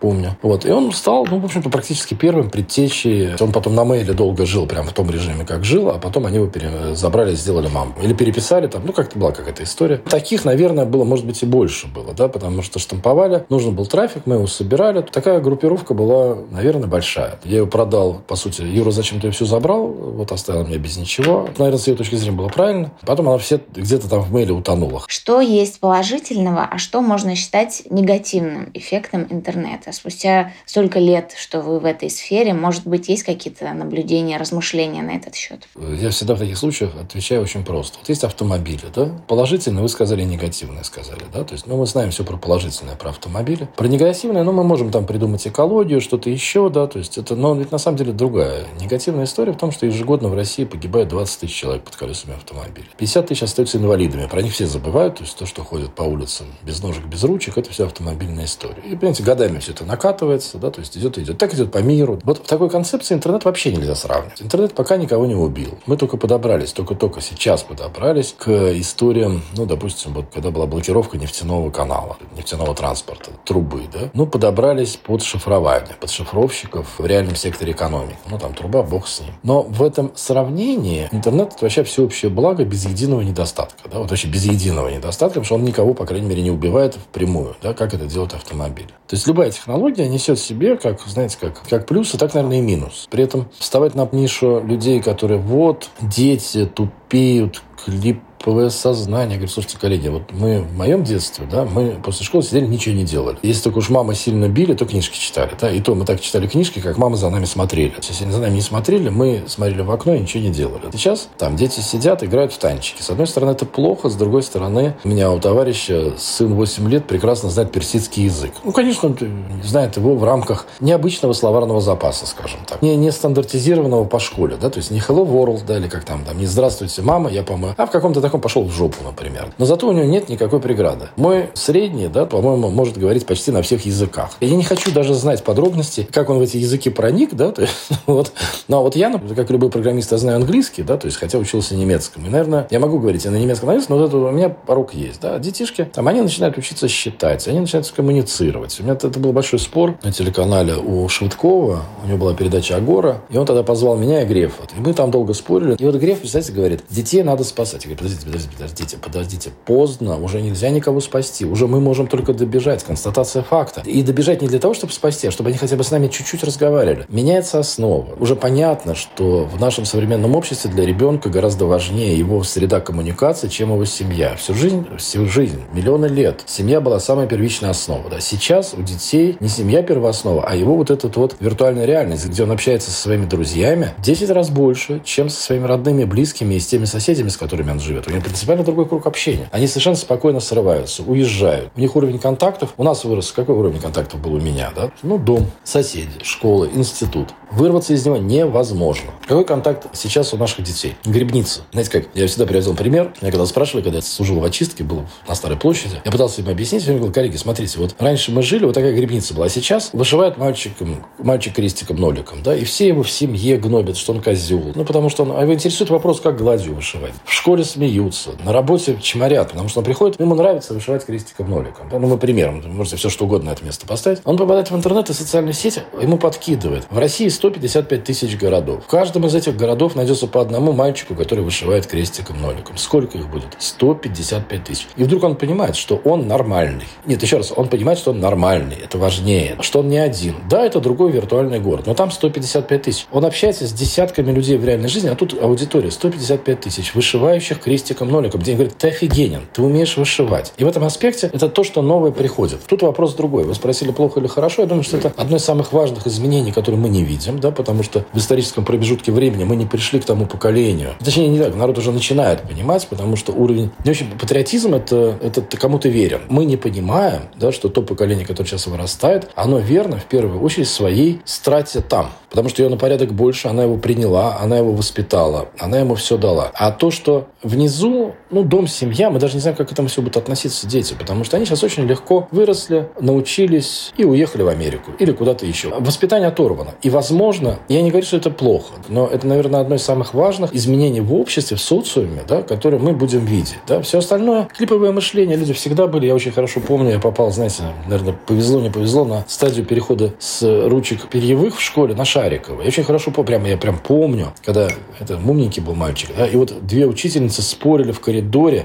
помню. Вот. И он стал, ну, в общем-то, практически первым предтечей. Он потом на мейле долго жил, прям в том режиме, как жил, а потом они его забрали сделали маму. Или переписали там, ну, как-то была какая-то история. Таких, наверное, было, может быть, и больше было, да, потому что штамповали, нужен был трафик, мы его собирали. Такая группировка была, наверное, большая. Я его продал, по сути, Юра, зачем ты ее все забрал? Вот оставил меня без ничего. Наверное, с ее точки зрения было правильно. Потом она все где-то там в мейле утонула. Что есть положительного, а что можно считать негативным эффектом интернета? Спустя столько лет, что вы в этой сфере, может быть, есть какие-то наблюдения, размышления на этот счет? Я всегда в таких случаях отвечаю очень просто. Вот есть автомобили, да? Положительные вы сказали, негативные сказали, да? То есть, ну, мы знаем все про положительное, про автомобили. Про негативное, ну, мы можем там придумать экологию, что-то еще, да? То есть, это, но ведь на самом деле другая. Негативная история в том, что ежегодно в России погибает 20 тысяч человек под колесами автомобиля. 50 тысяч остаются инвалидами. Про них все забывают. То есть, то, что ходят по улицам без ножек, без ручек, это все автомобильная история. И, понимаете, годами все это накатывается, да? То есть, идет идет. Так идет по миру. Вот в такой концепции интернет вообще нельзя сравнивать. Интернет пока никого не убил. Мы только подобрались, только-только сейчас подобрались к историям, ну, допустим, вот когда была блокировка нефтяного канала, нефтяного транспорта, трубы, да? Ну, подобрались под шифрование, под шифровщиков в реальном секторе экономики. Ну, там труба, бог с ним. Но в этом сравнении интернет – это вообще всеобщее благо без единого недостатка. Да? Вот вообще без единого недостатка, потому что он никого, по крайней мере, не убивает впрямую, да? как это делают автомобили. То есть любая технология несет в себе, как, знаете, как, как плюс, и так, наверное, и минус. При этом вставать на нишу людей, которые вот, дети тупеют, клип ПВС сознание. Говорю, слушайте, коллеги, вот мы в моем детстве, да, мы после школы сидели, ничего не делали. Если только уж мама сильно били, то книжки читали, да, и то мы так читали книжки, как мама за нами смотрели. Если они за нами не смотрели, мы смотрели в окно и ничего не делали. Сейчас там дети сидят, играют в танчики. С одной стороны, это плохо, с другой стороны, у меня у товарища сын 8 лет прекрасно знает персидский язык. Ну, конечно, он знает его в рамках необычного словарного запаса, скажем так. Не, не стандартизированного по школе, да, то есть не hello world, да, или как там, там, не здравствуйте, мама, я помою, а в каком-то таком пошел в жопу, например. Но зато у него нет никакой преграды. Мой средний, да, по-моему, может говорить почти на всех языках. Я не хочу даже знать подробности, как он в эти языки проник, да, то есть, вот. Но вот я, как любой программист, я знаю английский, да, то есть, хотя учился немецком. И, наверное, я могу говорить и на немецком, на но вот это у меня порог есть, да. Детишки, там, они начинают учиться считать, они начинают коммуницировать. У меня это, был большой спор на телеканале у Швыдкова, у него была передача «Агора», и он тогда позвал меня и Грефа. И мы там долго спорили. И вот Греф, представляете, говорит, детей надо спасать. Я говорю, подождите, подождите, подождите, подождите, поздно, уже нельзя никого спасти, уже мы можем только добежать, констатация факта. И добежать не для того, чтобы спасти, а чтобы они хотя бы с нами чуть-чуть разговаривали. Меняется основа. Уже понятно, что в нашем современном обществе для ребенка гораздо важнее его среда коммуникации, чем его семья. Всю жизнь, всю жизнь, миллионы лет семья была самая первичная основа. Да. Сейчас у детей не семья первооснова, а его вот этот вот виртуальная реальность, где он общается со своими друзьями, 10 раз больше, чем со своими родными, близкими и с теми соседями, с которыми он живет. У него принципиально другой круг общения. Они совершенно спокойно срываются, уезжают. У них уровень контактов, у нас вырос, какой уровень контактов был у меня, да? Ну, дом, соседи, школа, институт. Вырваться из него невозможно. Какой контакт сейчас у наших детей? Грибница. Знаете как? Я всегда приводил пример. Меня когда спрашивали, когда я служил в очистке, был на Старой площади, я пытался им объяснить, я говорил, коллеги, смотрите, вот раньше мы жили, вот такая грибница была, а сейчас вышивают мальчиком, мальчик крестиком, ноликом, да, и все его в семье гнобят, что он козел. Ну, потому что он, а его интересует вопрос, как гладью вышивать. В школе смеются, на работе чморят, потому что он приходит, ему нравится вышивать крестиком, ноликом. Да? Ну, мы примером, можете все что угодно на это место поставить. Он попадает в интернет и социальные сети, ему подкидывает. В России 155 тысяч городов. В каждом из этих городов найдется по одному мальчику, который вышивает крестиком, ноликом. Сколько их будет? 155 тысяч. И вдруг он понимает, что он нормальный. Нет, еще раз, он понимает, что он нормальный. Это важнее. Что он не один. Да, это другой виртуальный город, но там 155 тысяч. Он общается с десятками людей в реальной жизни, а тут аудитория 155 тысяч, вышивающих крестиком, ноликом. Где говорит, ты офигенен, ты умеешь вышивать. И в этом аспекте это то, что новое приходит. Тут вопрос другой. Вы спросили, плохо или хорошо. Я думаю, что это одно из самых важных изменений, которые мы не видим, да, потому что в историческом промежутке времени мы не пришли к тому поколению. Точнее, не так, народ уже начинает понимать, потому что уровень... В общем, патриотизм это, это ты кому-то верен. Мы не понимаем, да, что то поколение, которое сейчас вырастает, оно верно в первую очередь своей страте там. Потому что ее на порядок больше, она его приняла, она его воспитала, она ему все дала. А то, что внизу, ну, дом, семья, мы даже не знаем, как к этому все будут относиться дети, потому что они сейчас очень легко выросли, научились и уехали в Америку или куда-то еще. Воспитание оторвано. И, возможно, я не говорю, что это плохо, но это, наверное, одно из самых важных изменений в обществе, в социуме, да, которые мы будем видеть. Да. Все остальное, клиповое мышление, люди всегда были. Я очень хорошо помню, я попал, знаете, наверное, повезло, не повезло, на стадию перехода с ручек перьевых в школе на шариковые. Я очень хорошо помню, прямо, я прям помню, когда это умненький был мальчик, да, и вот две учительницы спорили в коридоре,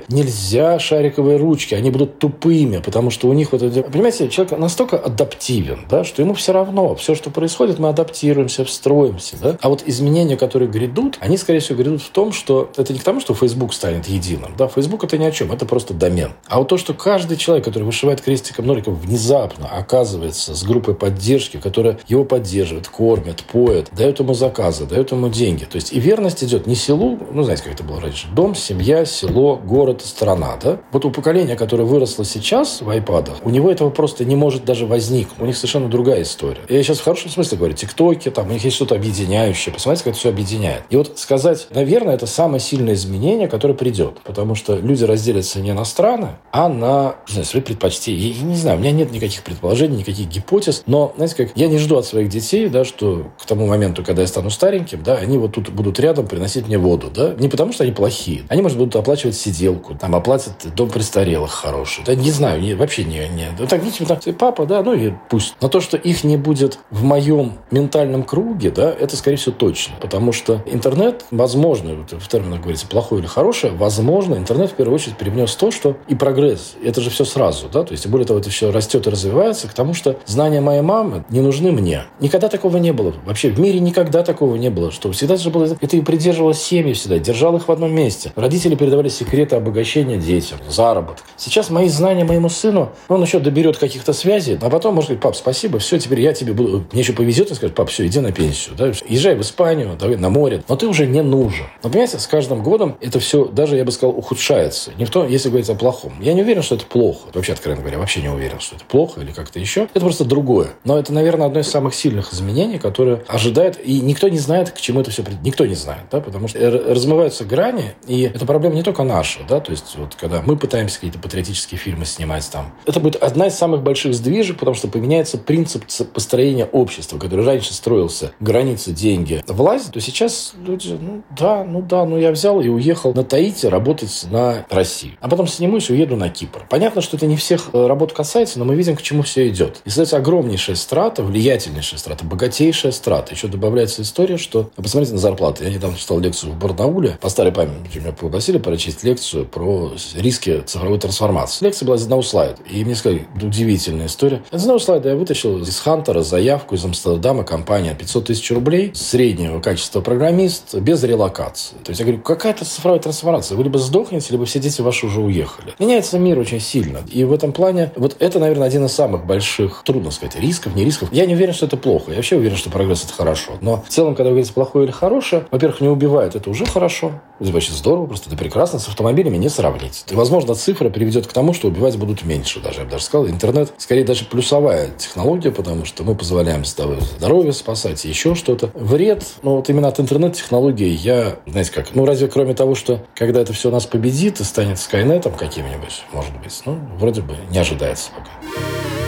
нельзя шариковые ручки, они будут тупыми, потому что у них вот это... Понимаете, человек настолько адаптивен, да, что ему все равно, все, что происходит, мы адаптируемся, встроимся, да. А вот изменения, которые грядут, они, скорее всего, грядут в том, что это не к тому, что Facebook станет единым, да, Facebook это ни о чем, это просто домен. А вот то, что каждый человек, который вышивает крестиком ноликом, внезапно оказывается с группой поддержки, которая его поддерживает, кормит, поет, дает ему заказы, дает ему деньги. То есть и верность идет не селу, ну, знаете, как это было раньше, дом, семья, село, город, страна, да. Вот у поколения, которое выросло сейчас в айпадах, у него этого просто не может даже возникнуть. У них совершенно другая история. Я сейчас в хорошем смысле говорю, тиктоки, там, у них есть что-то объединяющее. Посмотрите, как это все объединяет. И вот сказать, наверное, это самое сильное изменение, которое придет. Потому что люди разделятся не на страны, а на знаю, свои предпочтения. Я не знаю, у меня нет никаких предположений, никаких гипотез. Но, знаете, как я не жду от своих детей, да, что к тому моменту, когда я стану стареньким, да, они вот тут будут рядом приносить мне воду, да. Не потому, что они плохие. Они, может, будут оплачивать сиделку, там, оплатят дом престарелых хороший. Да, не знаю, не, вообще не, не. Ну, так, видите, там, папа, да, ну и пусть. Но то, что их не будет в моем ментальном круге, да, это, скорее всего, точно. Потому что интернет, возможно, вот в терминах говорится, плохой или хорошее, возможно, интернет в первую очередь привнес то, что и прогресс. Это же все сразу, да, то есть, более того, это все растет и развивается к тому, что знания моей мамы не нужны мне. Никогда такого не было. Вообще в мире никогда такого не было, что всегда же было... Это и придерживалось семьи всегда, держал их в одном месте. Родители передавали секреты обогащения детям, заработок. Сейчас мои знания моему сыну, он еще доберет каких-то связей, а потом может говорить, пап, спасибо, все, теперь я тебе буду... Мне еще повезет, и скажет, пап, все, иди на пенсию, да, езжай в Испанию, давай на море, но ты уже не нужен. Но, понимаете, с каждым годом это все, даже, я бы сказал, ухудшается. Не в том, если говорить о плохом. Я не уверен, что это плохо. Вообще, откровенно говоря, вообще не уверен, что это плохо или как-то еще. Это просто другое. Но это, наверное, одно из самых сильных изменений, которое ожидает, и никто не знает, к чему это все придет. Никто не знает, да, потому что размываются грани, и эта проблема не только наша, да, то есть вот когда мы пытаемся какие-то патриотические фильмы снимать там, это будет одна из самых больших сдвижек, потому что поменяется принцип построения общества, который раньше строился границы, деньги, власть, то сейчас люди, ну да, ну да, ну я взял и уехал на Таити работать на Россию. А потом снимусь и уеду на Кипр. Понятно, что это не всех э, работ касается, но мы видим, к чему все идет. И, соответственно, огромнейшая страта, влиятельнейшая страта, богатейшая страта. Еще добавляется история, что... Посмотрите на зарплаты. Я недавно читал лекцию в Барнауле. По старой памяти меня пригласили прочесть лекцию про риски цифровой трансформации. Лекция была из одного слайда. И мне сказали, удивительная история. Из одного слайда я вытащил из Хантера заявку из Амстердама, компания 500 тысяч рублей, среднего качества программист, без релокации. То есть я говорю, какая-то цифровая трансформация. Вы либо сдохнете, либо все дети ваши уже уехали. Меняется мир очень сильно. И в этом плане вот это, наверное, один из самых больших, трудно сказать, рисков, не рисков. Я не уверен, что это плохо. Я вообще уверен, что прогресс это хорошо. Но в целом, когда вы говорите плохое или хорошее, во-первых, не убивает, это уже хорошо. Это вообще здорово, просто это прекрасно. С автомобилями не сравнить. И, возможно, цифра приведет к тому, что убивать будут меньше даже. Я бы даже сказал, интернет скорее даже плюсовая технология, потому что мы позволяем здоровье спасать и еще что-то. Вред, ну вот именно от интернет-технологий я, знаете как, ну разве кроме того, что когда это все нас победит и станет Скайнетом каким-нибудь, может быть, ну вроде бы не ожидается пока.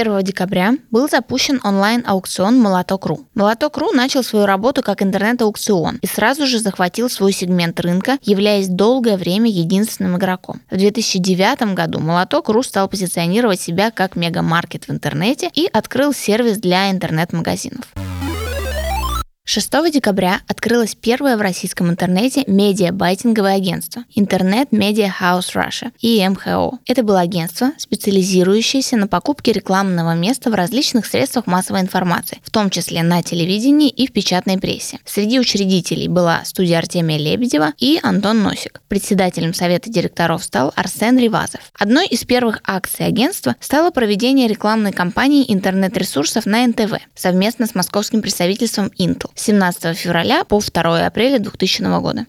1 декабря был запущен онлайн-аукцион «Молоток.ру». «Молоток.ру» начал свою работу как интернет-аукцион и сразу же захватил свой сегмент рынка, являясь долгое время единственным игроком. В 2009 году «Молоток.ру» стал позиционировать себя как мегамаркет в интернете и открыл сервис для интернет-магазинов. 6 декабря открылось первое в российском интернете медиабайтинговое агентство Интернет Media House Russia и МХО. Это было агентство, специализирующееся на покупке рекламного места в различных средствах массовой информации, в том числе на телевидении и в печатной прессе. Среди учредителей была студия Артемия Лебедева и Антон Носик. Председателем совета директоров стал Арсен Ривазов. Одной из первых акций агентства стало проведение рекламной кампании интернет-ресурсов на НТВ совместно с московским представительством Intel. 17 февраля по 2 апреля 2000 года.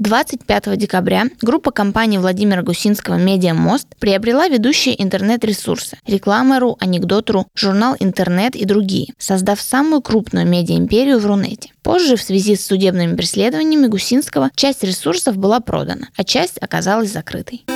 25 декабря группа компании Владимира Гусинского «Медиа Мост» приобрела ведущие интернет-ресурсы «Реклама.ру», «Анекдот.ру», журнал «Интернет» и другие, создав самую крупную медиа-империю в Рунете. Позже, в связи с судебными преследованиями Гусинского, часть ресурсов была продана, а часть оказалась закрытой.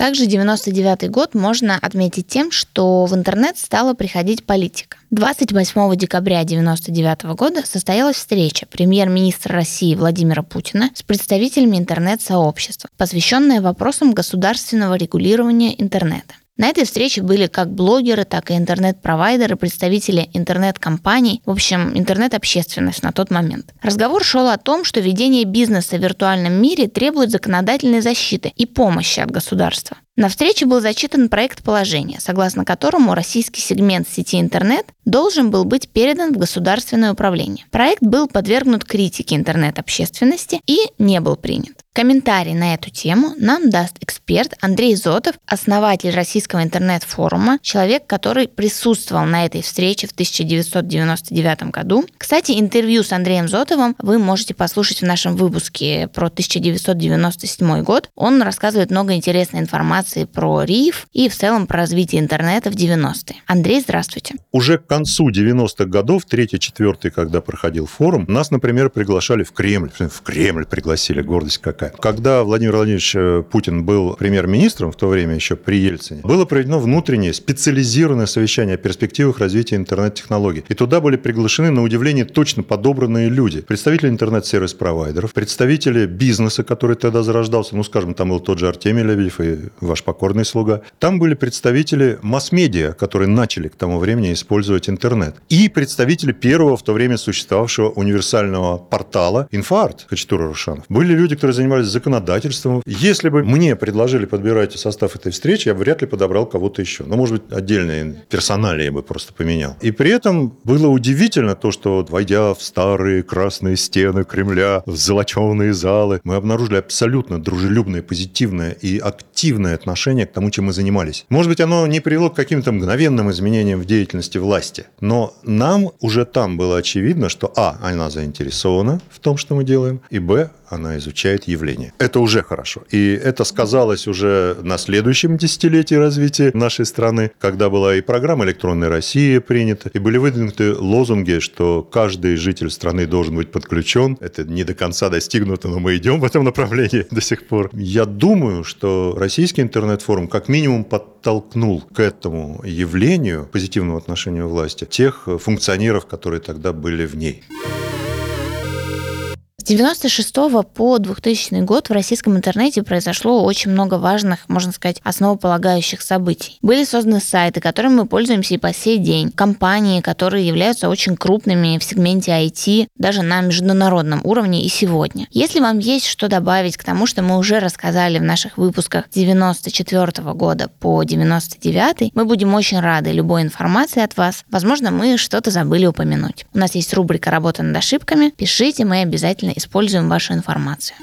Также 99 год можно отметить тем, что в интернет стала приходить политика. 28 декабря 1999 года состоялась встреча премьер-министра России Владимира Путина с представителями интернет-сообщества, посвященная вопросам государственного регулирования интернета. На этой встрече были как блогеры, так и интернет-провайдеры, представители интернет-компаний, в общем, интернет-общественность на тот момент. Разговор шел о том, что ведение бизнеса в виртуальном мире требует законодательной защиты и помощи от государства. На встрече был зачитан проект положения, согласно которому российский сегмент сети интернет должен был быть передан в государственное управление. Проект был подвергнут критике интернет-общественности и не был принят. Комментарий на эту тему нам даст эксперт Андрей Зотов, основатель российского интернет-форума, человек, который присутствовал на этой встрече в 1999 году. Кстати, интервью с Андреем Зотовым вы можете послушать в нашем выпуске про 1997 год. Он рассказывает много интересной информации про РИФ и в целом про развитие интернета в 90-е. Андрей, здравствуйте. Уже к концу 90-х годов, 3-4, когда проходил форум, нас, например, приглашали в Кремль. В Кремль пригласили, гордость какая. Когда Владимир Владимирович э, Путин был премьер-министром, в то время еще при Ельцине, было проведено внутреннее специализированное совещание о перспективах развития интернет-технологий. И туда были приглашены, на удивление, точно подобранные люди. Представители интернет-сервис-провайдеров, представители бизнеса, который тогда зарождался, ну, скажем, там был тот же Артемий Лебедев и ваш покорный слуга. Там были представители масс-медиа, которые начали к тому времени использовать интернет. И представители первого в то время существовавшего универсального портала «Инфоарт» Хачатура Рушанов. Были люди, которые занимались законодательством. Если бы мне предложили подбирать состав этой встречи, я бы вряд ли подобрал кого-то еще. Ну, может быть, отдельные персонали я бы просто поменял. И при этом было удивительно то, что, войдя в старые красные стены Кремля, в золоченые залы, мы обнаружили абсолютно дружелюбное, позитивное и активное отношение к тому, чем мы занимались. Может быть, оно не привело к каким-то мгновенным изменениям в деятельности власти, но нам уже там было очевидно, что а, она заинтересована в том, что мы делаем, и б, она изучает явление. Это уже хорошо. И это сказалось уже на следующем десятилетии развития нашей страны, когда была и программа «Электронная Россия» принята, и были выдвинуты лозунги, что каждый житель страны должен быть подключен. Это не до конца достигнуто, но мы идем в этом направлении до сих пор. Я думаю, что российский интернет-форум как минимум подтолкнул к этому явлению позитивного отношения власти тех функционеров, которые тогда были в ней. С 96 по 2000 год в российском интернете произошло очень много важных, можно сказать, основополагающих событий. Были созданы сайты, которыми мы пользуемся и по сей день, компании, которые являются очень крупными в сегменте IT, даже на международном уровне и сегодня. Если вам есть что добавить к тому, что мы уже рассказали в наших выпусках 94 года по 99, мы будем очень рады любой информации от вас. Возможно, мы что-то забыли упомянуть. У нас есть рубрика «Работа над ошибками». Пишите, мы обязательно используем вашу информацию.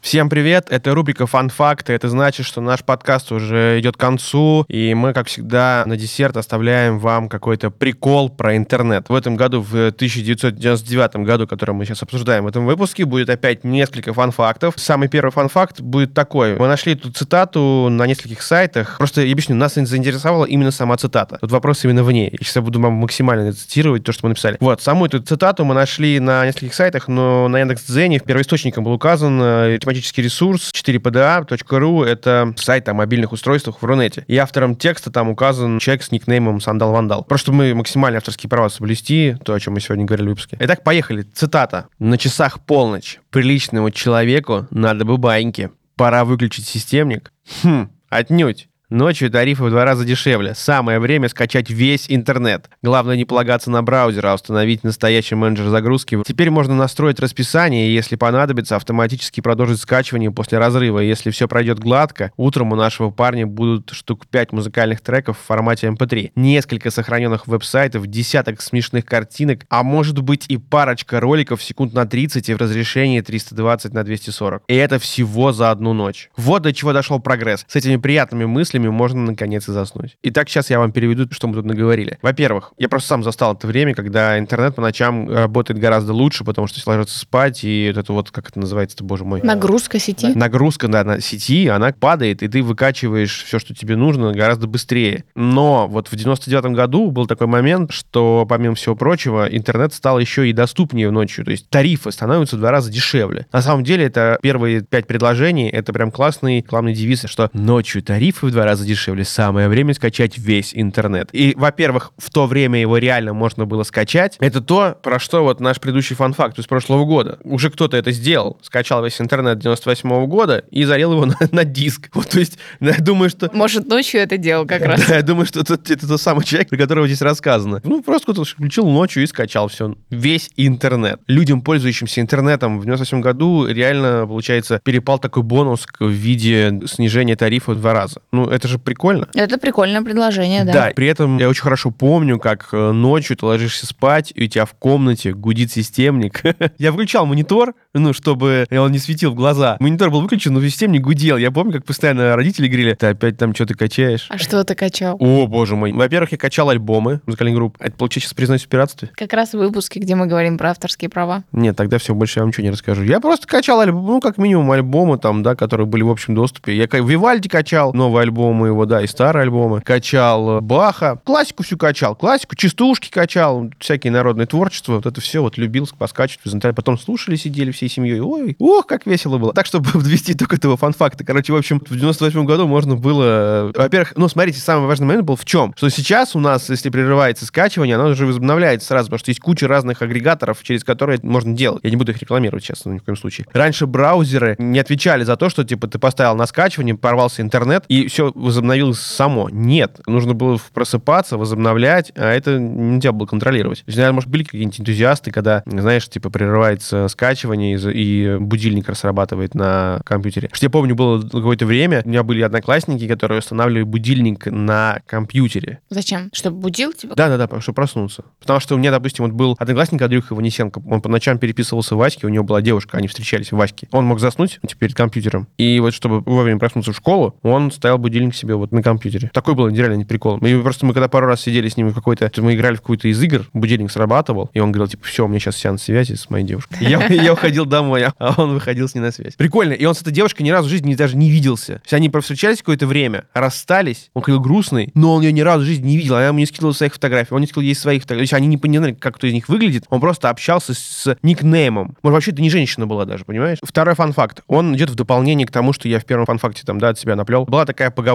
Всем привет, это рубрика «Фан-факты». Это значит, что наш подкаст уже идет к концу, и мы, как всегда, на десерт оставляем вам какой-то прикол про интернет. В этом году, в 1999 году, который мы сейчас обсуждаем в этом выпуске, будет опять несколько фан-фактов. Самый первый фан-факт будет такой. Мы нашли эту цитату на нескольких сайтах. Просто, я объясню, нас заинтересовала именно сама цитата. Тут вопрос именно в ней. Я сейчас буду вам максимально цитировать то, что мы написали. Вот, саму эту цитату мы нашли на нескольких сайтах, но на Яндекс.Дзене первоисточником был указан э, тематический ресурс 4pda.ru. Это сайт о мобильных устройствах в Рунете. И автором текста там указан человек с никнеймом Сандал Вандал. Просто чтобы мы максимально авторские права соблюсти, то, о чем мы сегодня говорили в выпуске. Итак, поехали. Цитата. «На часах полночь. Приличному человеку надо бы баньки. Пора выключить системник». Хм, отнюдь. Ночью тарифы в два раза дешевле. Самое время скачать весь интернет. Главное не полагаться на браузер, а установить настоящий менеджер загрузки. Теперь можно настроить расписание и, если понадобится, автоматически продолжить скачивание после разрыва. Если все пройдет гладко, утром у нашего парня будут штук 5 музыкальных треков в формате MP3, эм несколько сохраненных веб-сайтов, десяток смешных картинок, а может быть и парочка роликов секунд на 30 и в разрешении 320 на 240. И это всего за одну ночь. Вот до чего дошел прогресс. С этими приятными мыслями мыслями можно наконец и заснуть. Итак, сейчас я вам переведу, что мы тут наговорили. Во-первых, я просто сам застал это время, когда интернет по ночам работает гораздо лучше, потому что ложатся спать, и вот это вот, как это называется, боже мой? Нагрузка сети. Нагрузка да, на сети, она падает, и ты выкачиваешь все, что тебе нужно, гораздо быстрее. Но вот в 99 году был такой момент, что, помимо всего прочего, интернет стал еще и доступнее ночью. То есть тарифы становятся в два раза дешевле. На самом деле, это первые пять предложений, это прям классный главный девиз, что ночью тарифы в два раза дешевле, самое время скачать весь интернет. И, во-первых, в то время его реально можно было скачать. Это то, про что вот наш предыдущий фан-факт из прошлого года. Уже кто-то это сделал, скачал весь интернет 98 -го года и зарел его на, на диск. Вот, то есть, я думаю, что... Может, ночью это делал как раз. Да, я думаю, что это, это тот самый человек, про которого здесь рассказано. Ну, просто кто-то включил ночью и скачал все. Весь интернет. Людям, пользующимся интернетом в 98 году, реально, получается, перепал такой бонус в виде снижения тарифа в два раза. Ну, это же прикольно. Это прикольное предложение, да. Да, при этом я очень хорошо помню, как э, ночью ты ложишься спать, и у тебя в комнате гудит системник. я включал монитор, ну, чтобы он не светил в глаза. Монитор был выключен, но системник гудел. Я помню, как постоянно родители говорили, ты опять там что-то качаешь. А что ты качал? О, боже мой. Во-первых, я качал альбомы музыкальных групп. Это, получается, сейчас признаюсь в пиратстве? Как раз в выпуске, где мы говорим про авторские права. Нет, тогда все, больше я вам ничего не расскажу. Я просто качал альбомы, ну, как минимум, альбомы там, да, которые были в общем доступе. Я в Вивальди качал новые альбомы его, да, и старые альбомы. Качал э, Баха. Классику всю качал. Классику, частушки качал, всякие народные творчества. Вот это все вот любил поскачивать. Потом слушали, сидели всей семьей. Ой, ох, как весело было. Так, чтобы подвести только этого фан-факта. Короче, в общем, в 98 году можно было... э, Во-первых, ну, смотрите, самый важный момент был в чем? Что сейчас у нас, если прерывается скачивание, оно уже возобновляется сразу, потому что есть куча разных агрегаторов, через которые можно делать. Я не буду их рекламировать сейчас ни в коем случае. Раньше браузеры не отвечали за то, что, типа, ты поставил на скачивание, порвался интернет, и все возобновилось само. Нет. Нужно было просыпаться, возобновлять, а это нельзя было контролировать. То есть, наверное, может, были какие-нибудь энтузиасты, когда, знаешь, типа, прерывается скачивание, и, будильник срабатывает на компьютере. Что я помню, было какое-то время, у меня были одноклассники, которые устанавливали будильник на компьютере. Зачем? Чтобы будил тебя? Да-да-да, чтобы проснуться. Потому что у меня, допустим, вот был одноклассник Андрюха Ванесенко, он по ночам переписывался в Ваське, у него была девушка, они встречались в Ваське. Он мог заснуть типа, перед компьютером, и вот чтобы вовремя проснуться в школу, он ставил будильник себе вот на компьютере. Такой был реально не прикол. Мы просто мы когда пару раз сидели с ним какой-то, мы играли в какую-то из игр, будильник срабатывал, и он говорил, типа, все, у меня сейчас сеанс связи с моей девушкой. Я, я уходил домой, а он выходил с ней на связь. Прикольно. И он с этой девушкой ни разу в жизни даже не виделся. То есть они встречались какое-то время, расстались, он ходил грустный, но он ее ни разу в жизни не видел, она ему не скидывала своих фотографий, он не скидывал ей своих фотографий. То есть они не понимали, как кто из них выглядит, он просто общался с никнеймом. Может, вообще это не женщина была даже, понимаешь? Второй фан-факт. Он идет в дополнение к тому, что я в первом фан-факте там, да, от себя наплел. Была такая поговорка,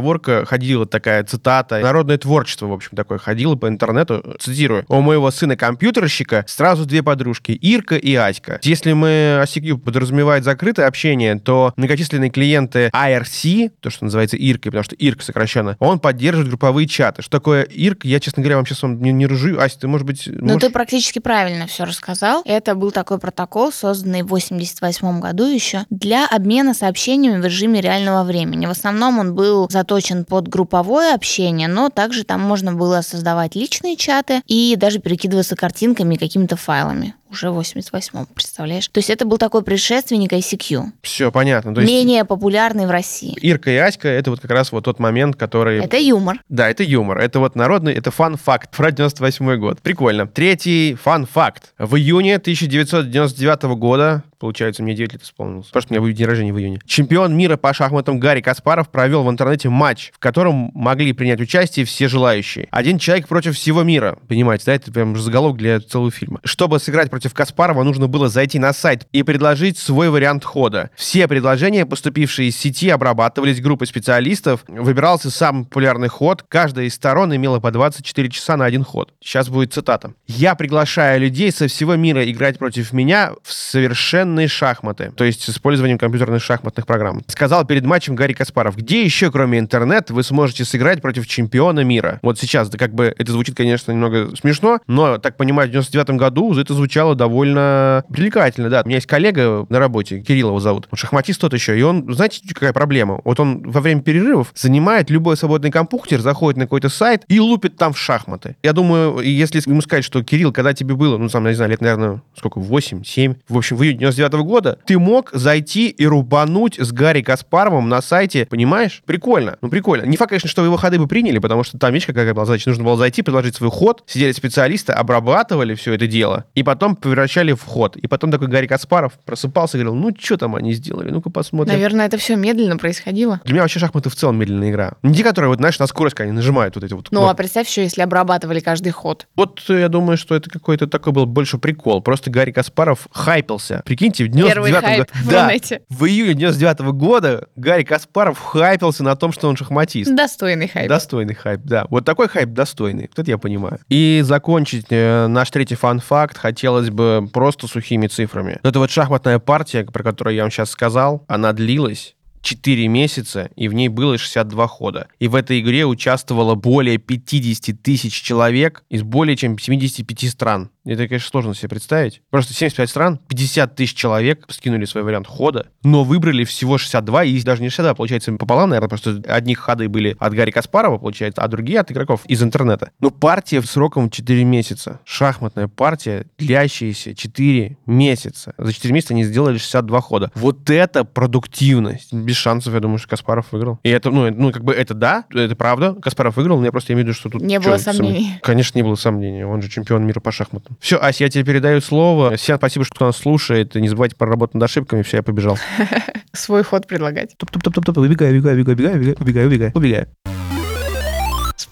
ходила такая цитата, народное творчество, в общем, такое, ходило по интернету, цитирую, у моего сына компьютерщика сразу две подружки, Ирка и Аська. Если мы ICQ подразумевает закрытое общение, то многочисленные клиенты IRC, то, что называется Иркой, потому что Ирк сокращенно, он поддерживает групповые чаты. Что такое Ирк, я, честно говоря, вам сейчас вам не, не ружу. Ася, ты, может быть... Ну, можешь- ты практически правильно все рассказал. Это был такой протокол, созданный в 88 году еще, для обмена сообщениями в режиме реального времени. В основном он был заточен под групповое общение, но также там можно было создавать личные чаты и даже перекидываться картинками и какими-то файлами. Уже в 88-м, представляешь? То есть это был такой предшественник ICQ. Все, понятно. То есть Менее популярный в России. Ирка и Аська — это вот как раз вот тот момент, который... Это юмор. Да, это юмор. Это вот народный, это фан-факт про 98 год. Прикольно. Третий фан-факт. В июне 1999 года, получается, мне 9 лет исполнилось, потому что у меня будет день рождения в июне, чемпион мира по шахматам Гарри Каспаров провел в интернете матч, в котором могли принять участие все желающие. Один человек против всего мира. Понимаете, да? Это прям заголовок для целого фильма. Чтобы сыграть против Каспарова, нужно было зайти на сайт и предложить свой вариант хода. Все предложения, поступившие из сети, обрабатывались группой специалистов. Выбирался самый популярный ход. Каждая из сторон имела по 24 часа на один ход. Сейчас будет цитата. «Я приглашаю людей со всего мира играть против меня в совершенные шахматы». То есть с использованием компьютерных шахматных программ. Сказал перед матчем Гарри Каспаров. «Где еще, кроме интернета, вы сможете сыграть против чемпиона мира?» Вот сейчас, да как бы это звучит, конечно, немного смешно, но, так понимаю, в 99 году это звучало звучало довольно привлекательно, да. У меня есть коллега на работе, Кирилл его зовут, он шахматист тот еще, и он, знаете, какая проблема? Вот он во время перерывов занимает любой свободный компьютер, заходит на какой-то сайт и лупит там в шахматы. Я думаю, если ему сказать, что, Кирилл, когда тебе было, ну, там, не знаю, лет, наверное, сколько, 8, 7, в общем, в июне 99 -го года, ты мог зайти и рубануть с Гарри Каспаровым на сайте, понимаешь? Прикольно, ну, прикольно. Не факт, конечно, что его ходы бы приняли, потому что там, видишь, какая была задача, нужно было зайти, предложить свой ход, сидели специалисты, обрабатывали все это дело, и потом превращали в ход. И потом такой Гарри Каспаров просыпался и говорил, ну, что там они сделали, ну-ка посмотрим. Наверное, это все медленно происходило. Для меня вообще шахматы в целом медленная игра. Не те, которые, вот, знаешь, на скорость, они нажимают вот эти вот. Ну, а представь еще, если обрабатывали каждый ход. Вот э, я думаю, что это какой-то такой был больше прикол. Просто Гарри Каспаров хайпился. Прикиньте, в 99 хайп в да, Рунете. в июле 99 года Гарри Каспаров хайпился на том, что он шахматист. Достойный хайп. Достойный хайп, да. Вот такой хайп достойный. Вот это я понимаю. И закончить э, наш третий фан-факт хотелось бы просто сухими цифрами. Вот эта вот шахматная партия, про которую я вам сейчас сказал, она длилась 4 месяца, и в ней было 62 хода. И в этой игре участвовало более 50 тысяч человек из более чем 75 стран. Это, конечно, сложно себе представить. Просто 75 стран, 50 тысяч человек скинули свой вариант хода, но выбрали всего 62, и даже не 62, получается, пополам, наверное, просто одних ходы были от Гарри Каспарова, получается, а другие от игроков из интернета. Но партия сроком 4 месяца. Шахматная партия, длящаяся 4 месяца. За 4 месяца они сделали 62 хода. Вот это продуктивность. Без шансов, я думаю, что Каспаров выиграл. И это, ну, ну как бы это да, это правда. Каспаров выиграл, но я просто имею в виду, что тут... Не было сом- сомнений. Конечно, не было сомнений. Он же чемпион мира по шахматам. Все, Ася, я тебе передаю слово. Всем спасибо, что кто нас слушает. Не забывайте про работу над ошибками. Все, я побежал. Свой ход предлагать. Топ-топ-топ-топ. Убегай, убегай, убегай, убегай, убегай, убегай, убегай.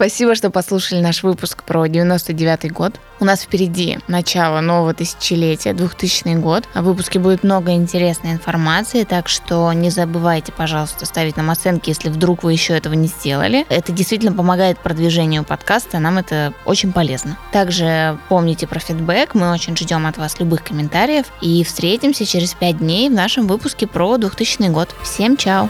Спасибо, что послушали наш выпуск про 99 год. У нас впереди начало нового тысячелетия, 2000 год. В выпуске будет много интересной информации, так что не забывайте, пожалуйста, ставить нам оценки, если вдруг вы еще этого не сделали. Это действительно помогает продвижению подкаста, нам это очень полезно. Также помните про фидбэк, мы очень ждем от вас любых комментариев и встретимся через 5 дней в нашем выпуске про 2000 год. Всем чао!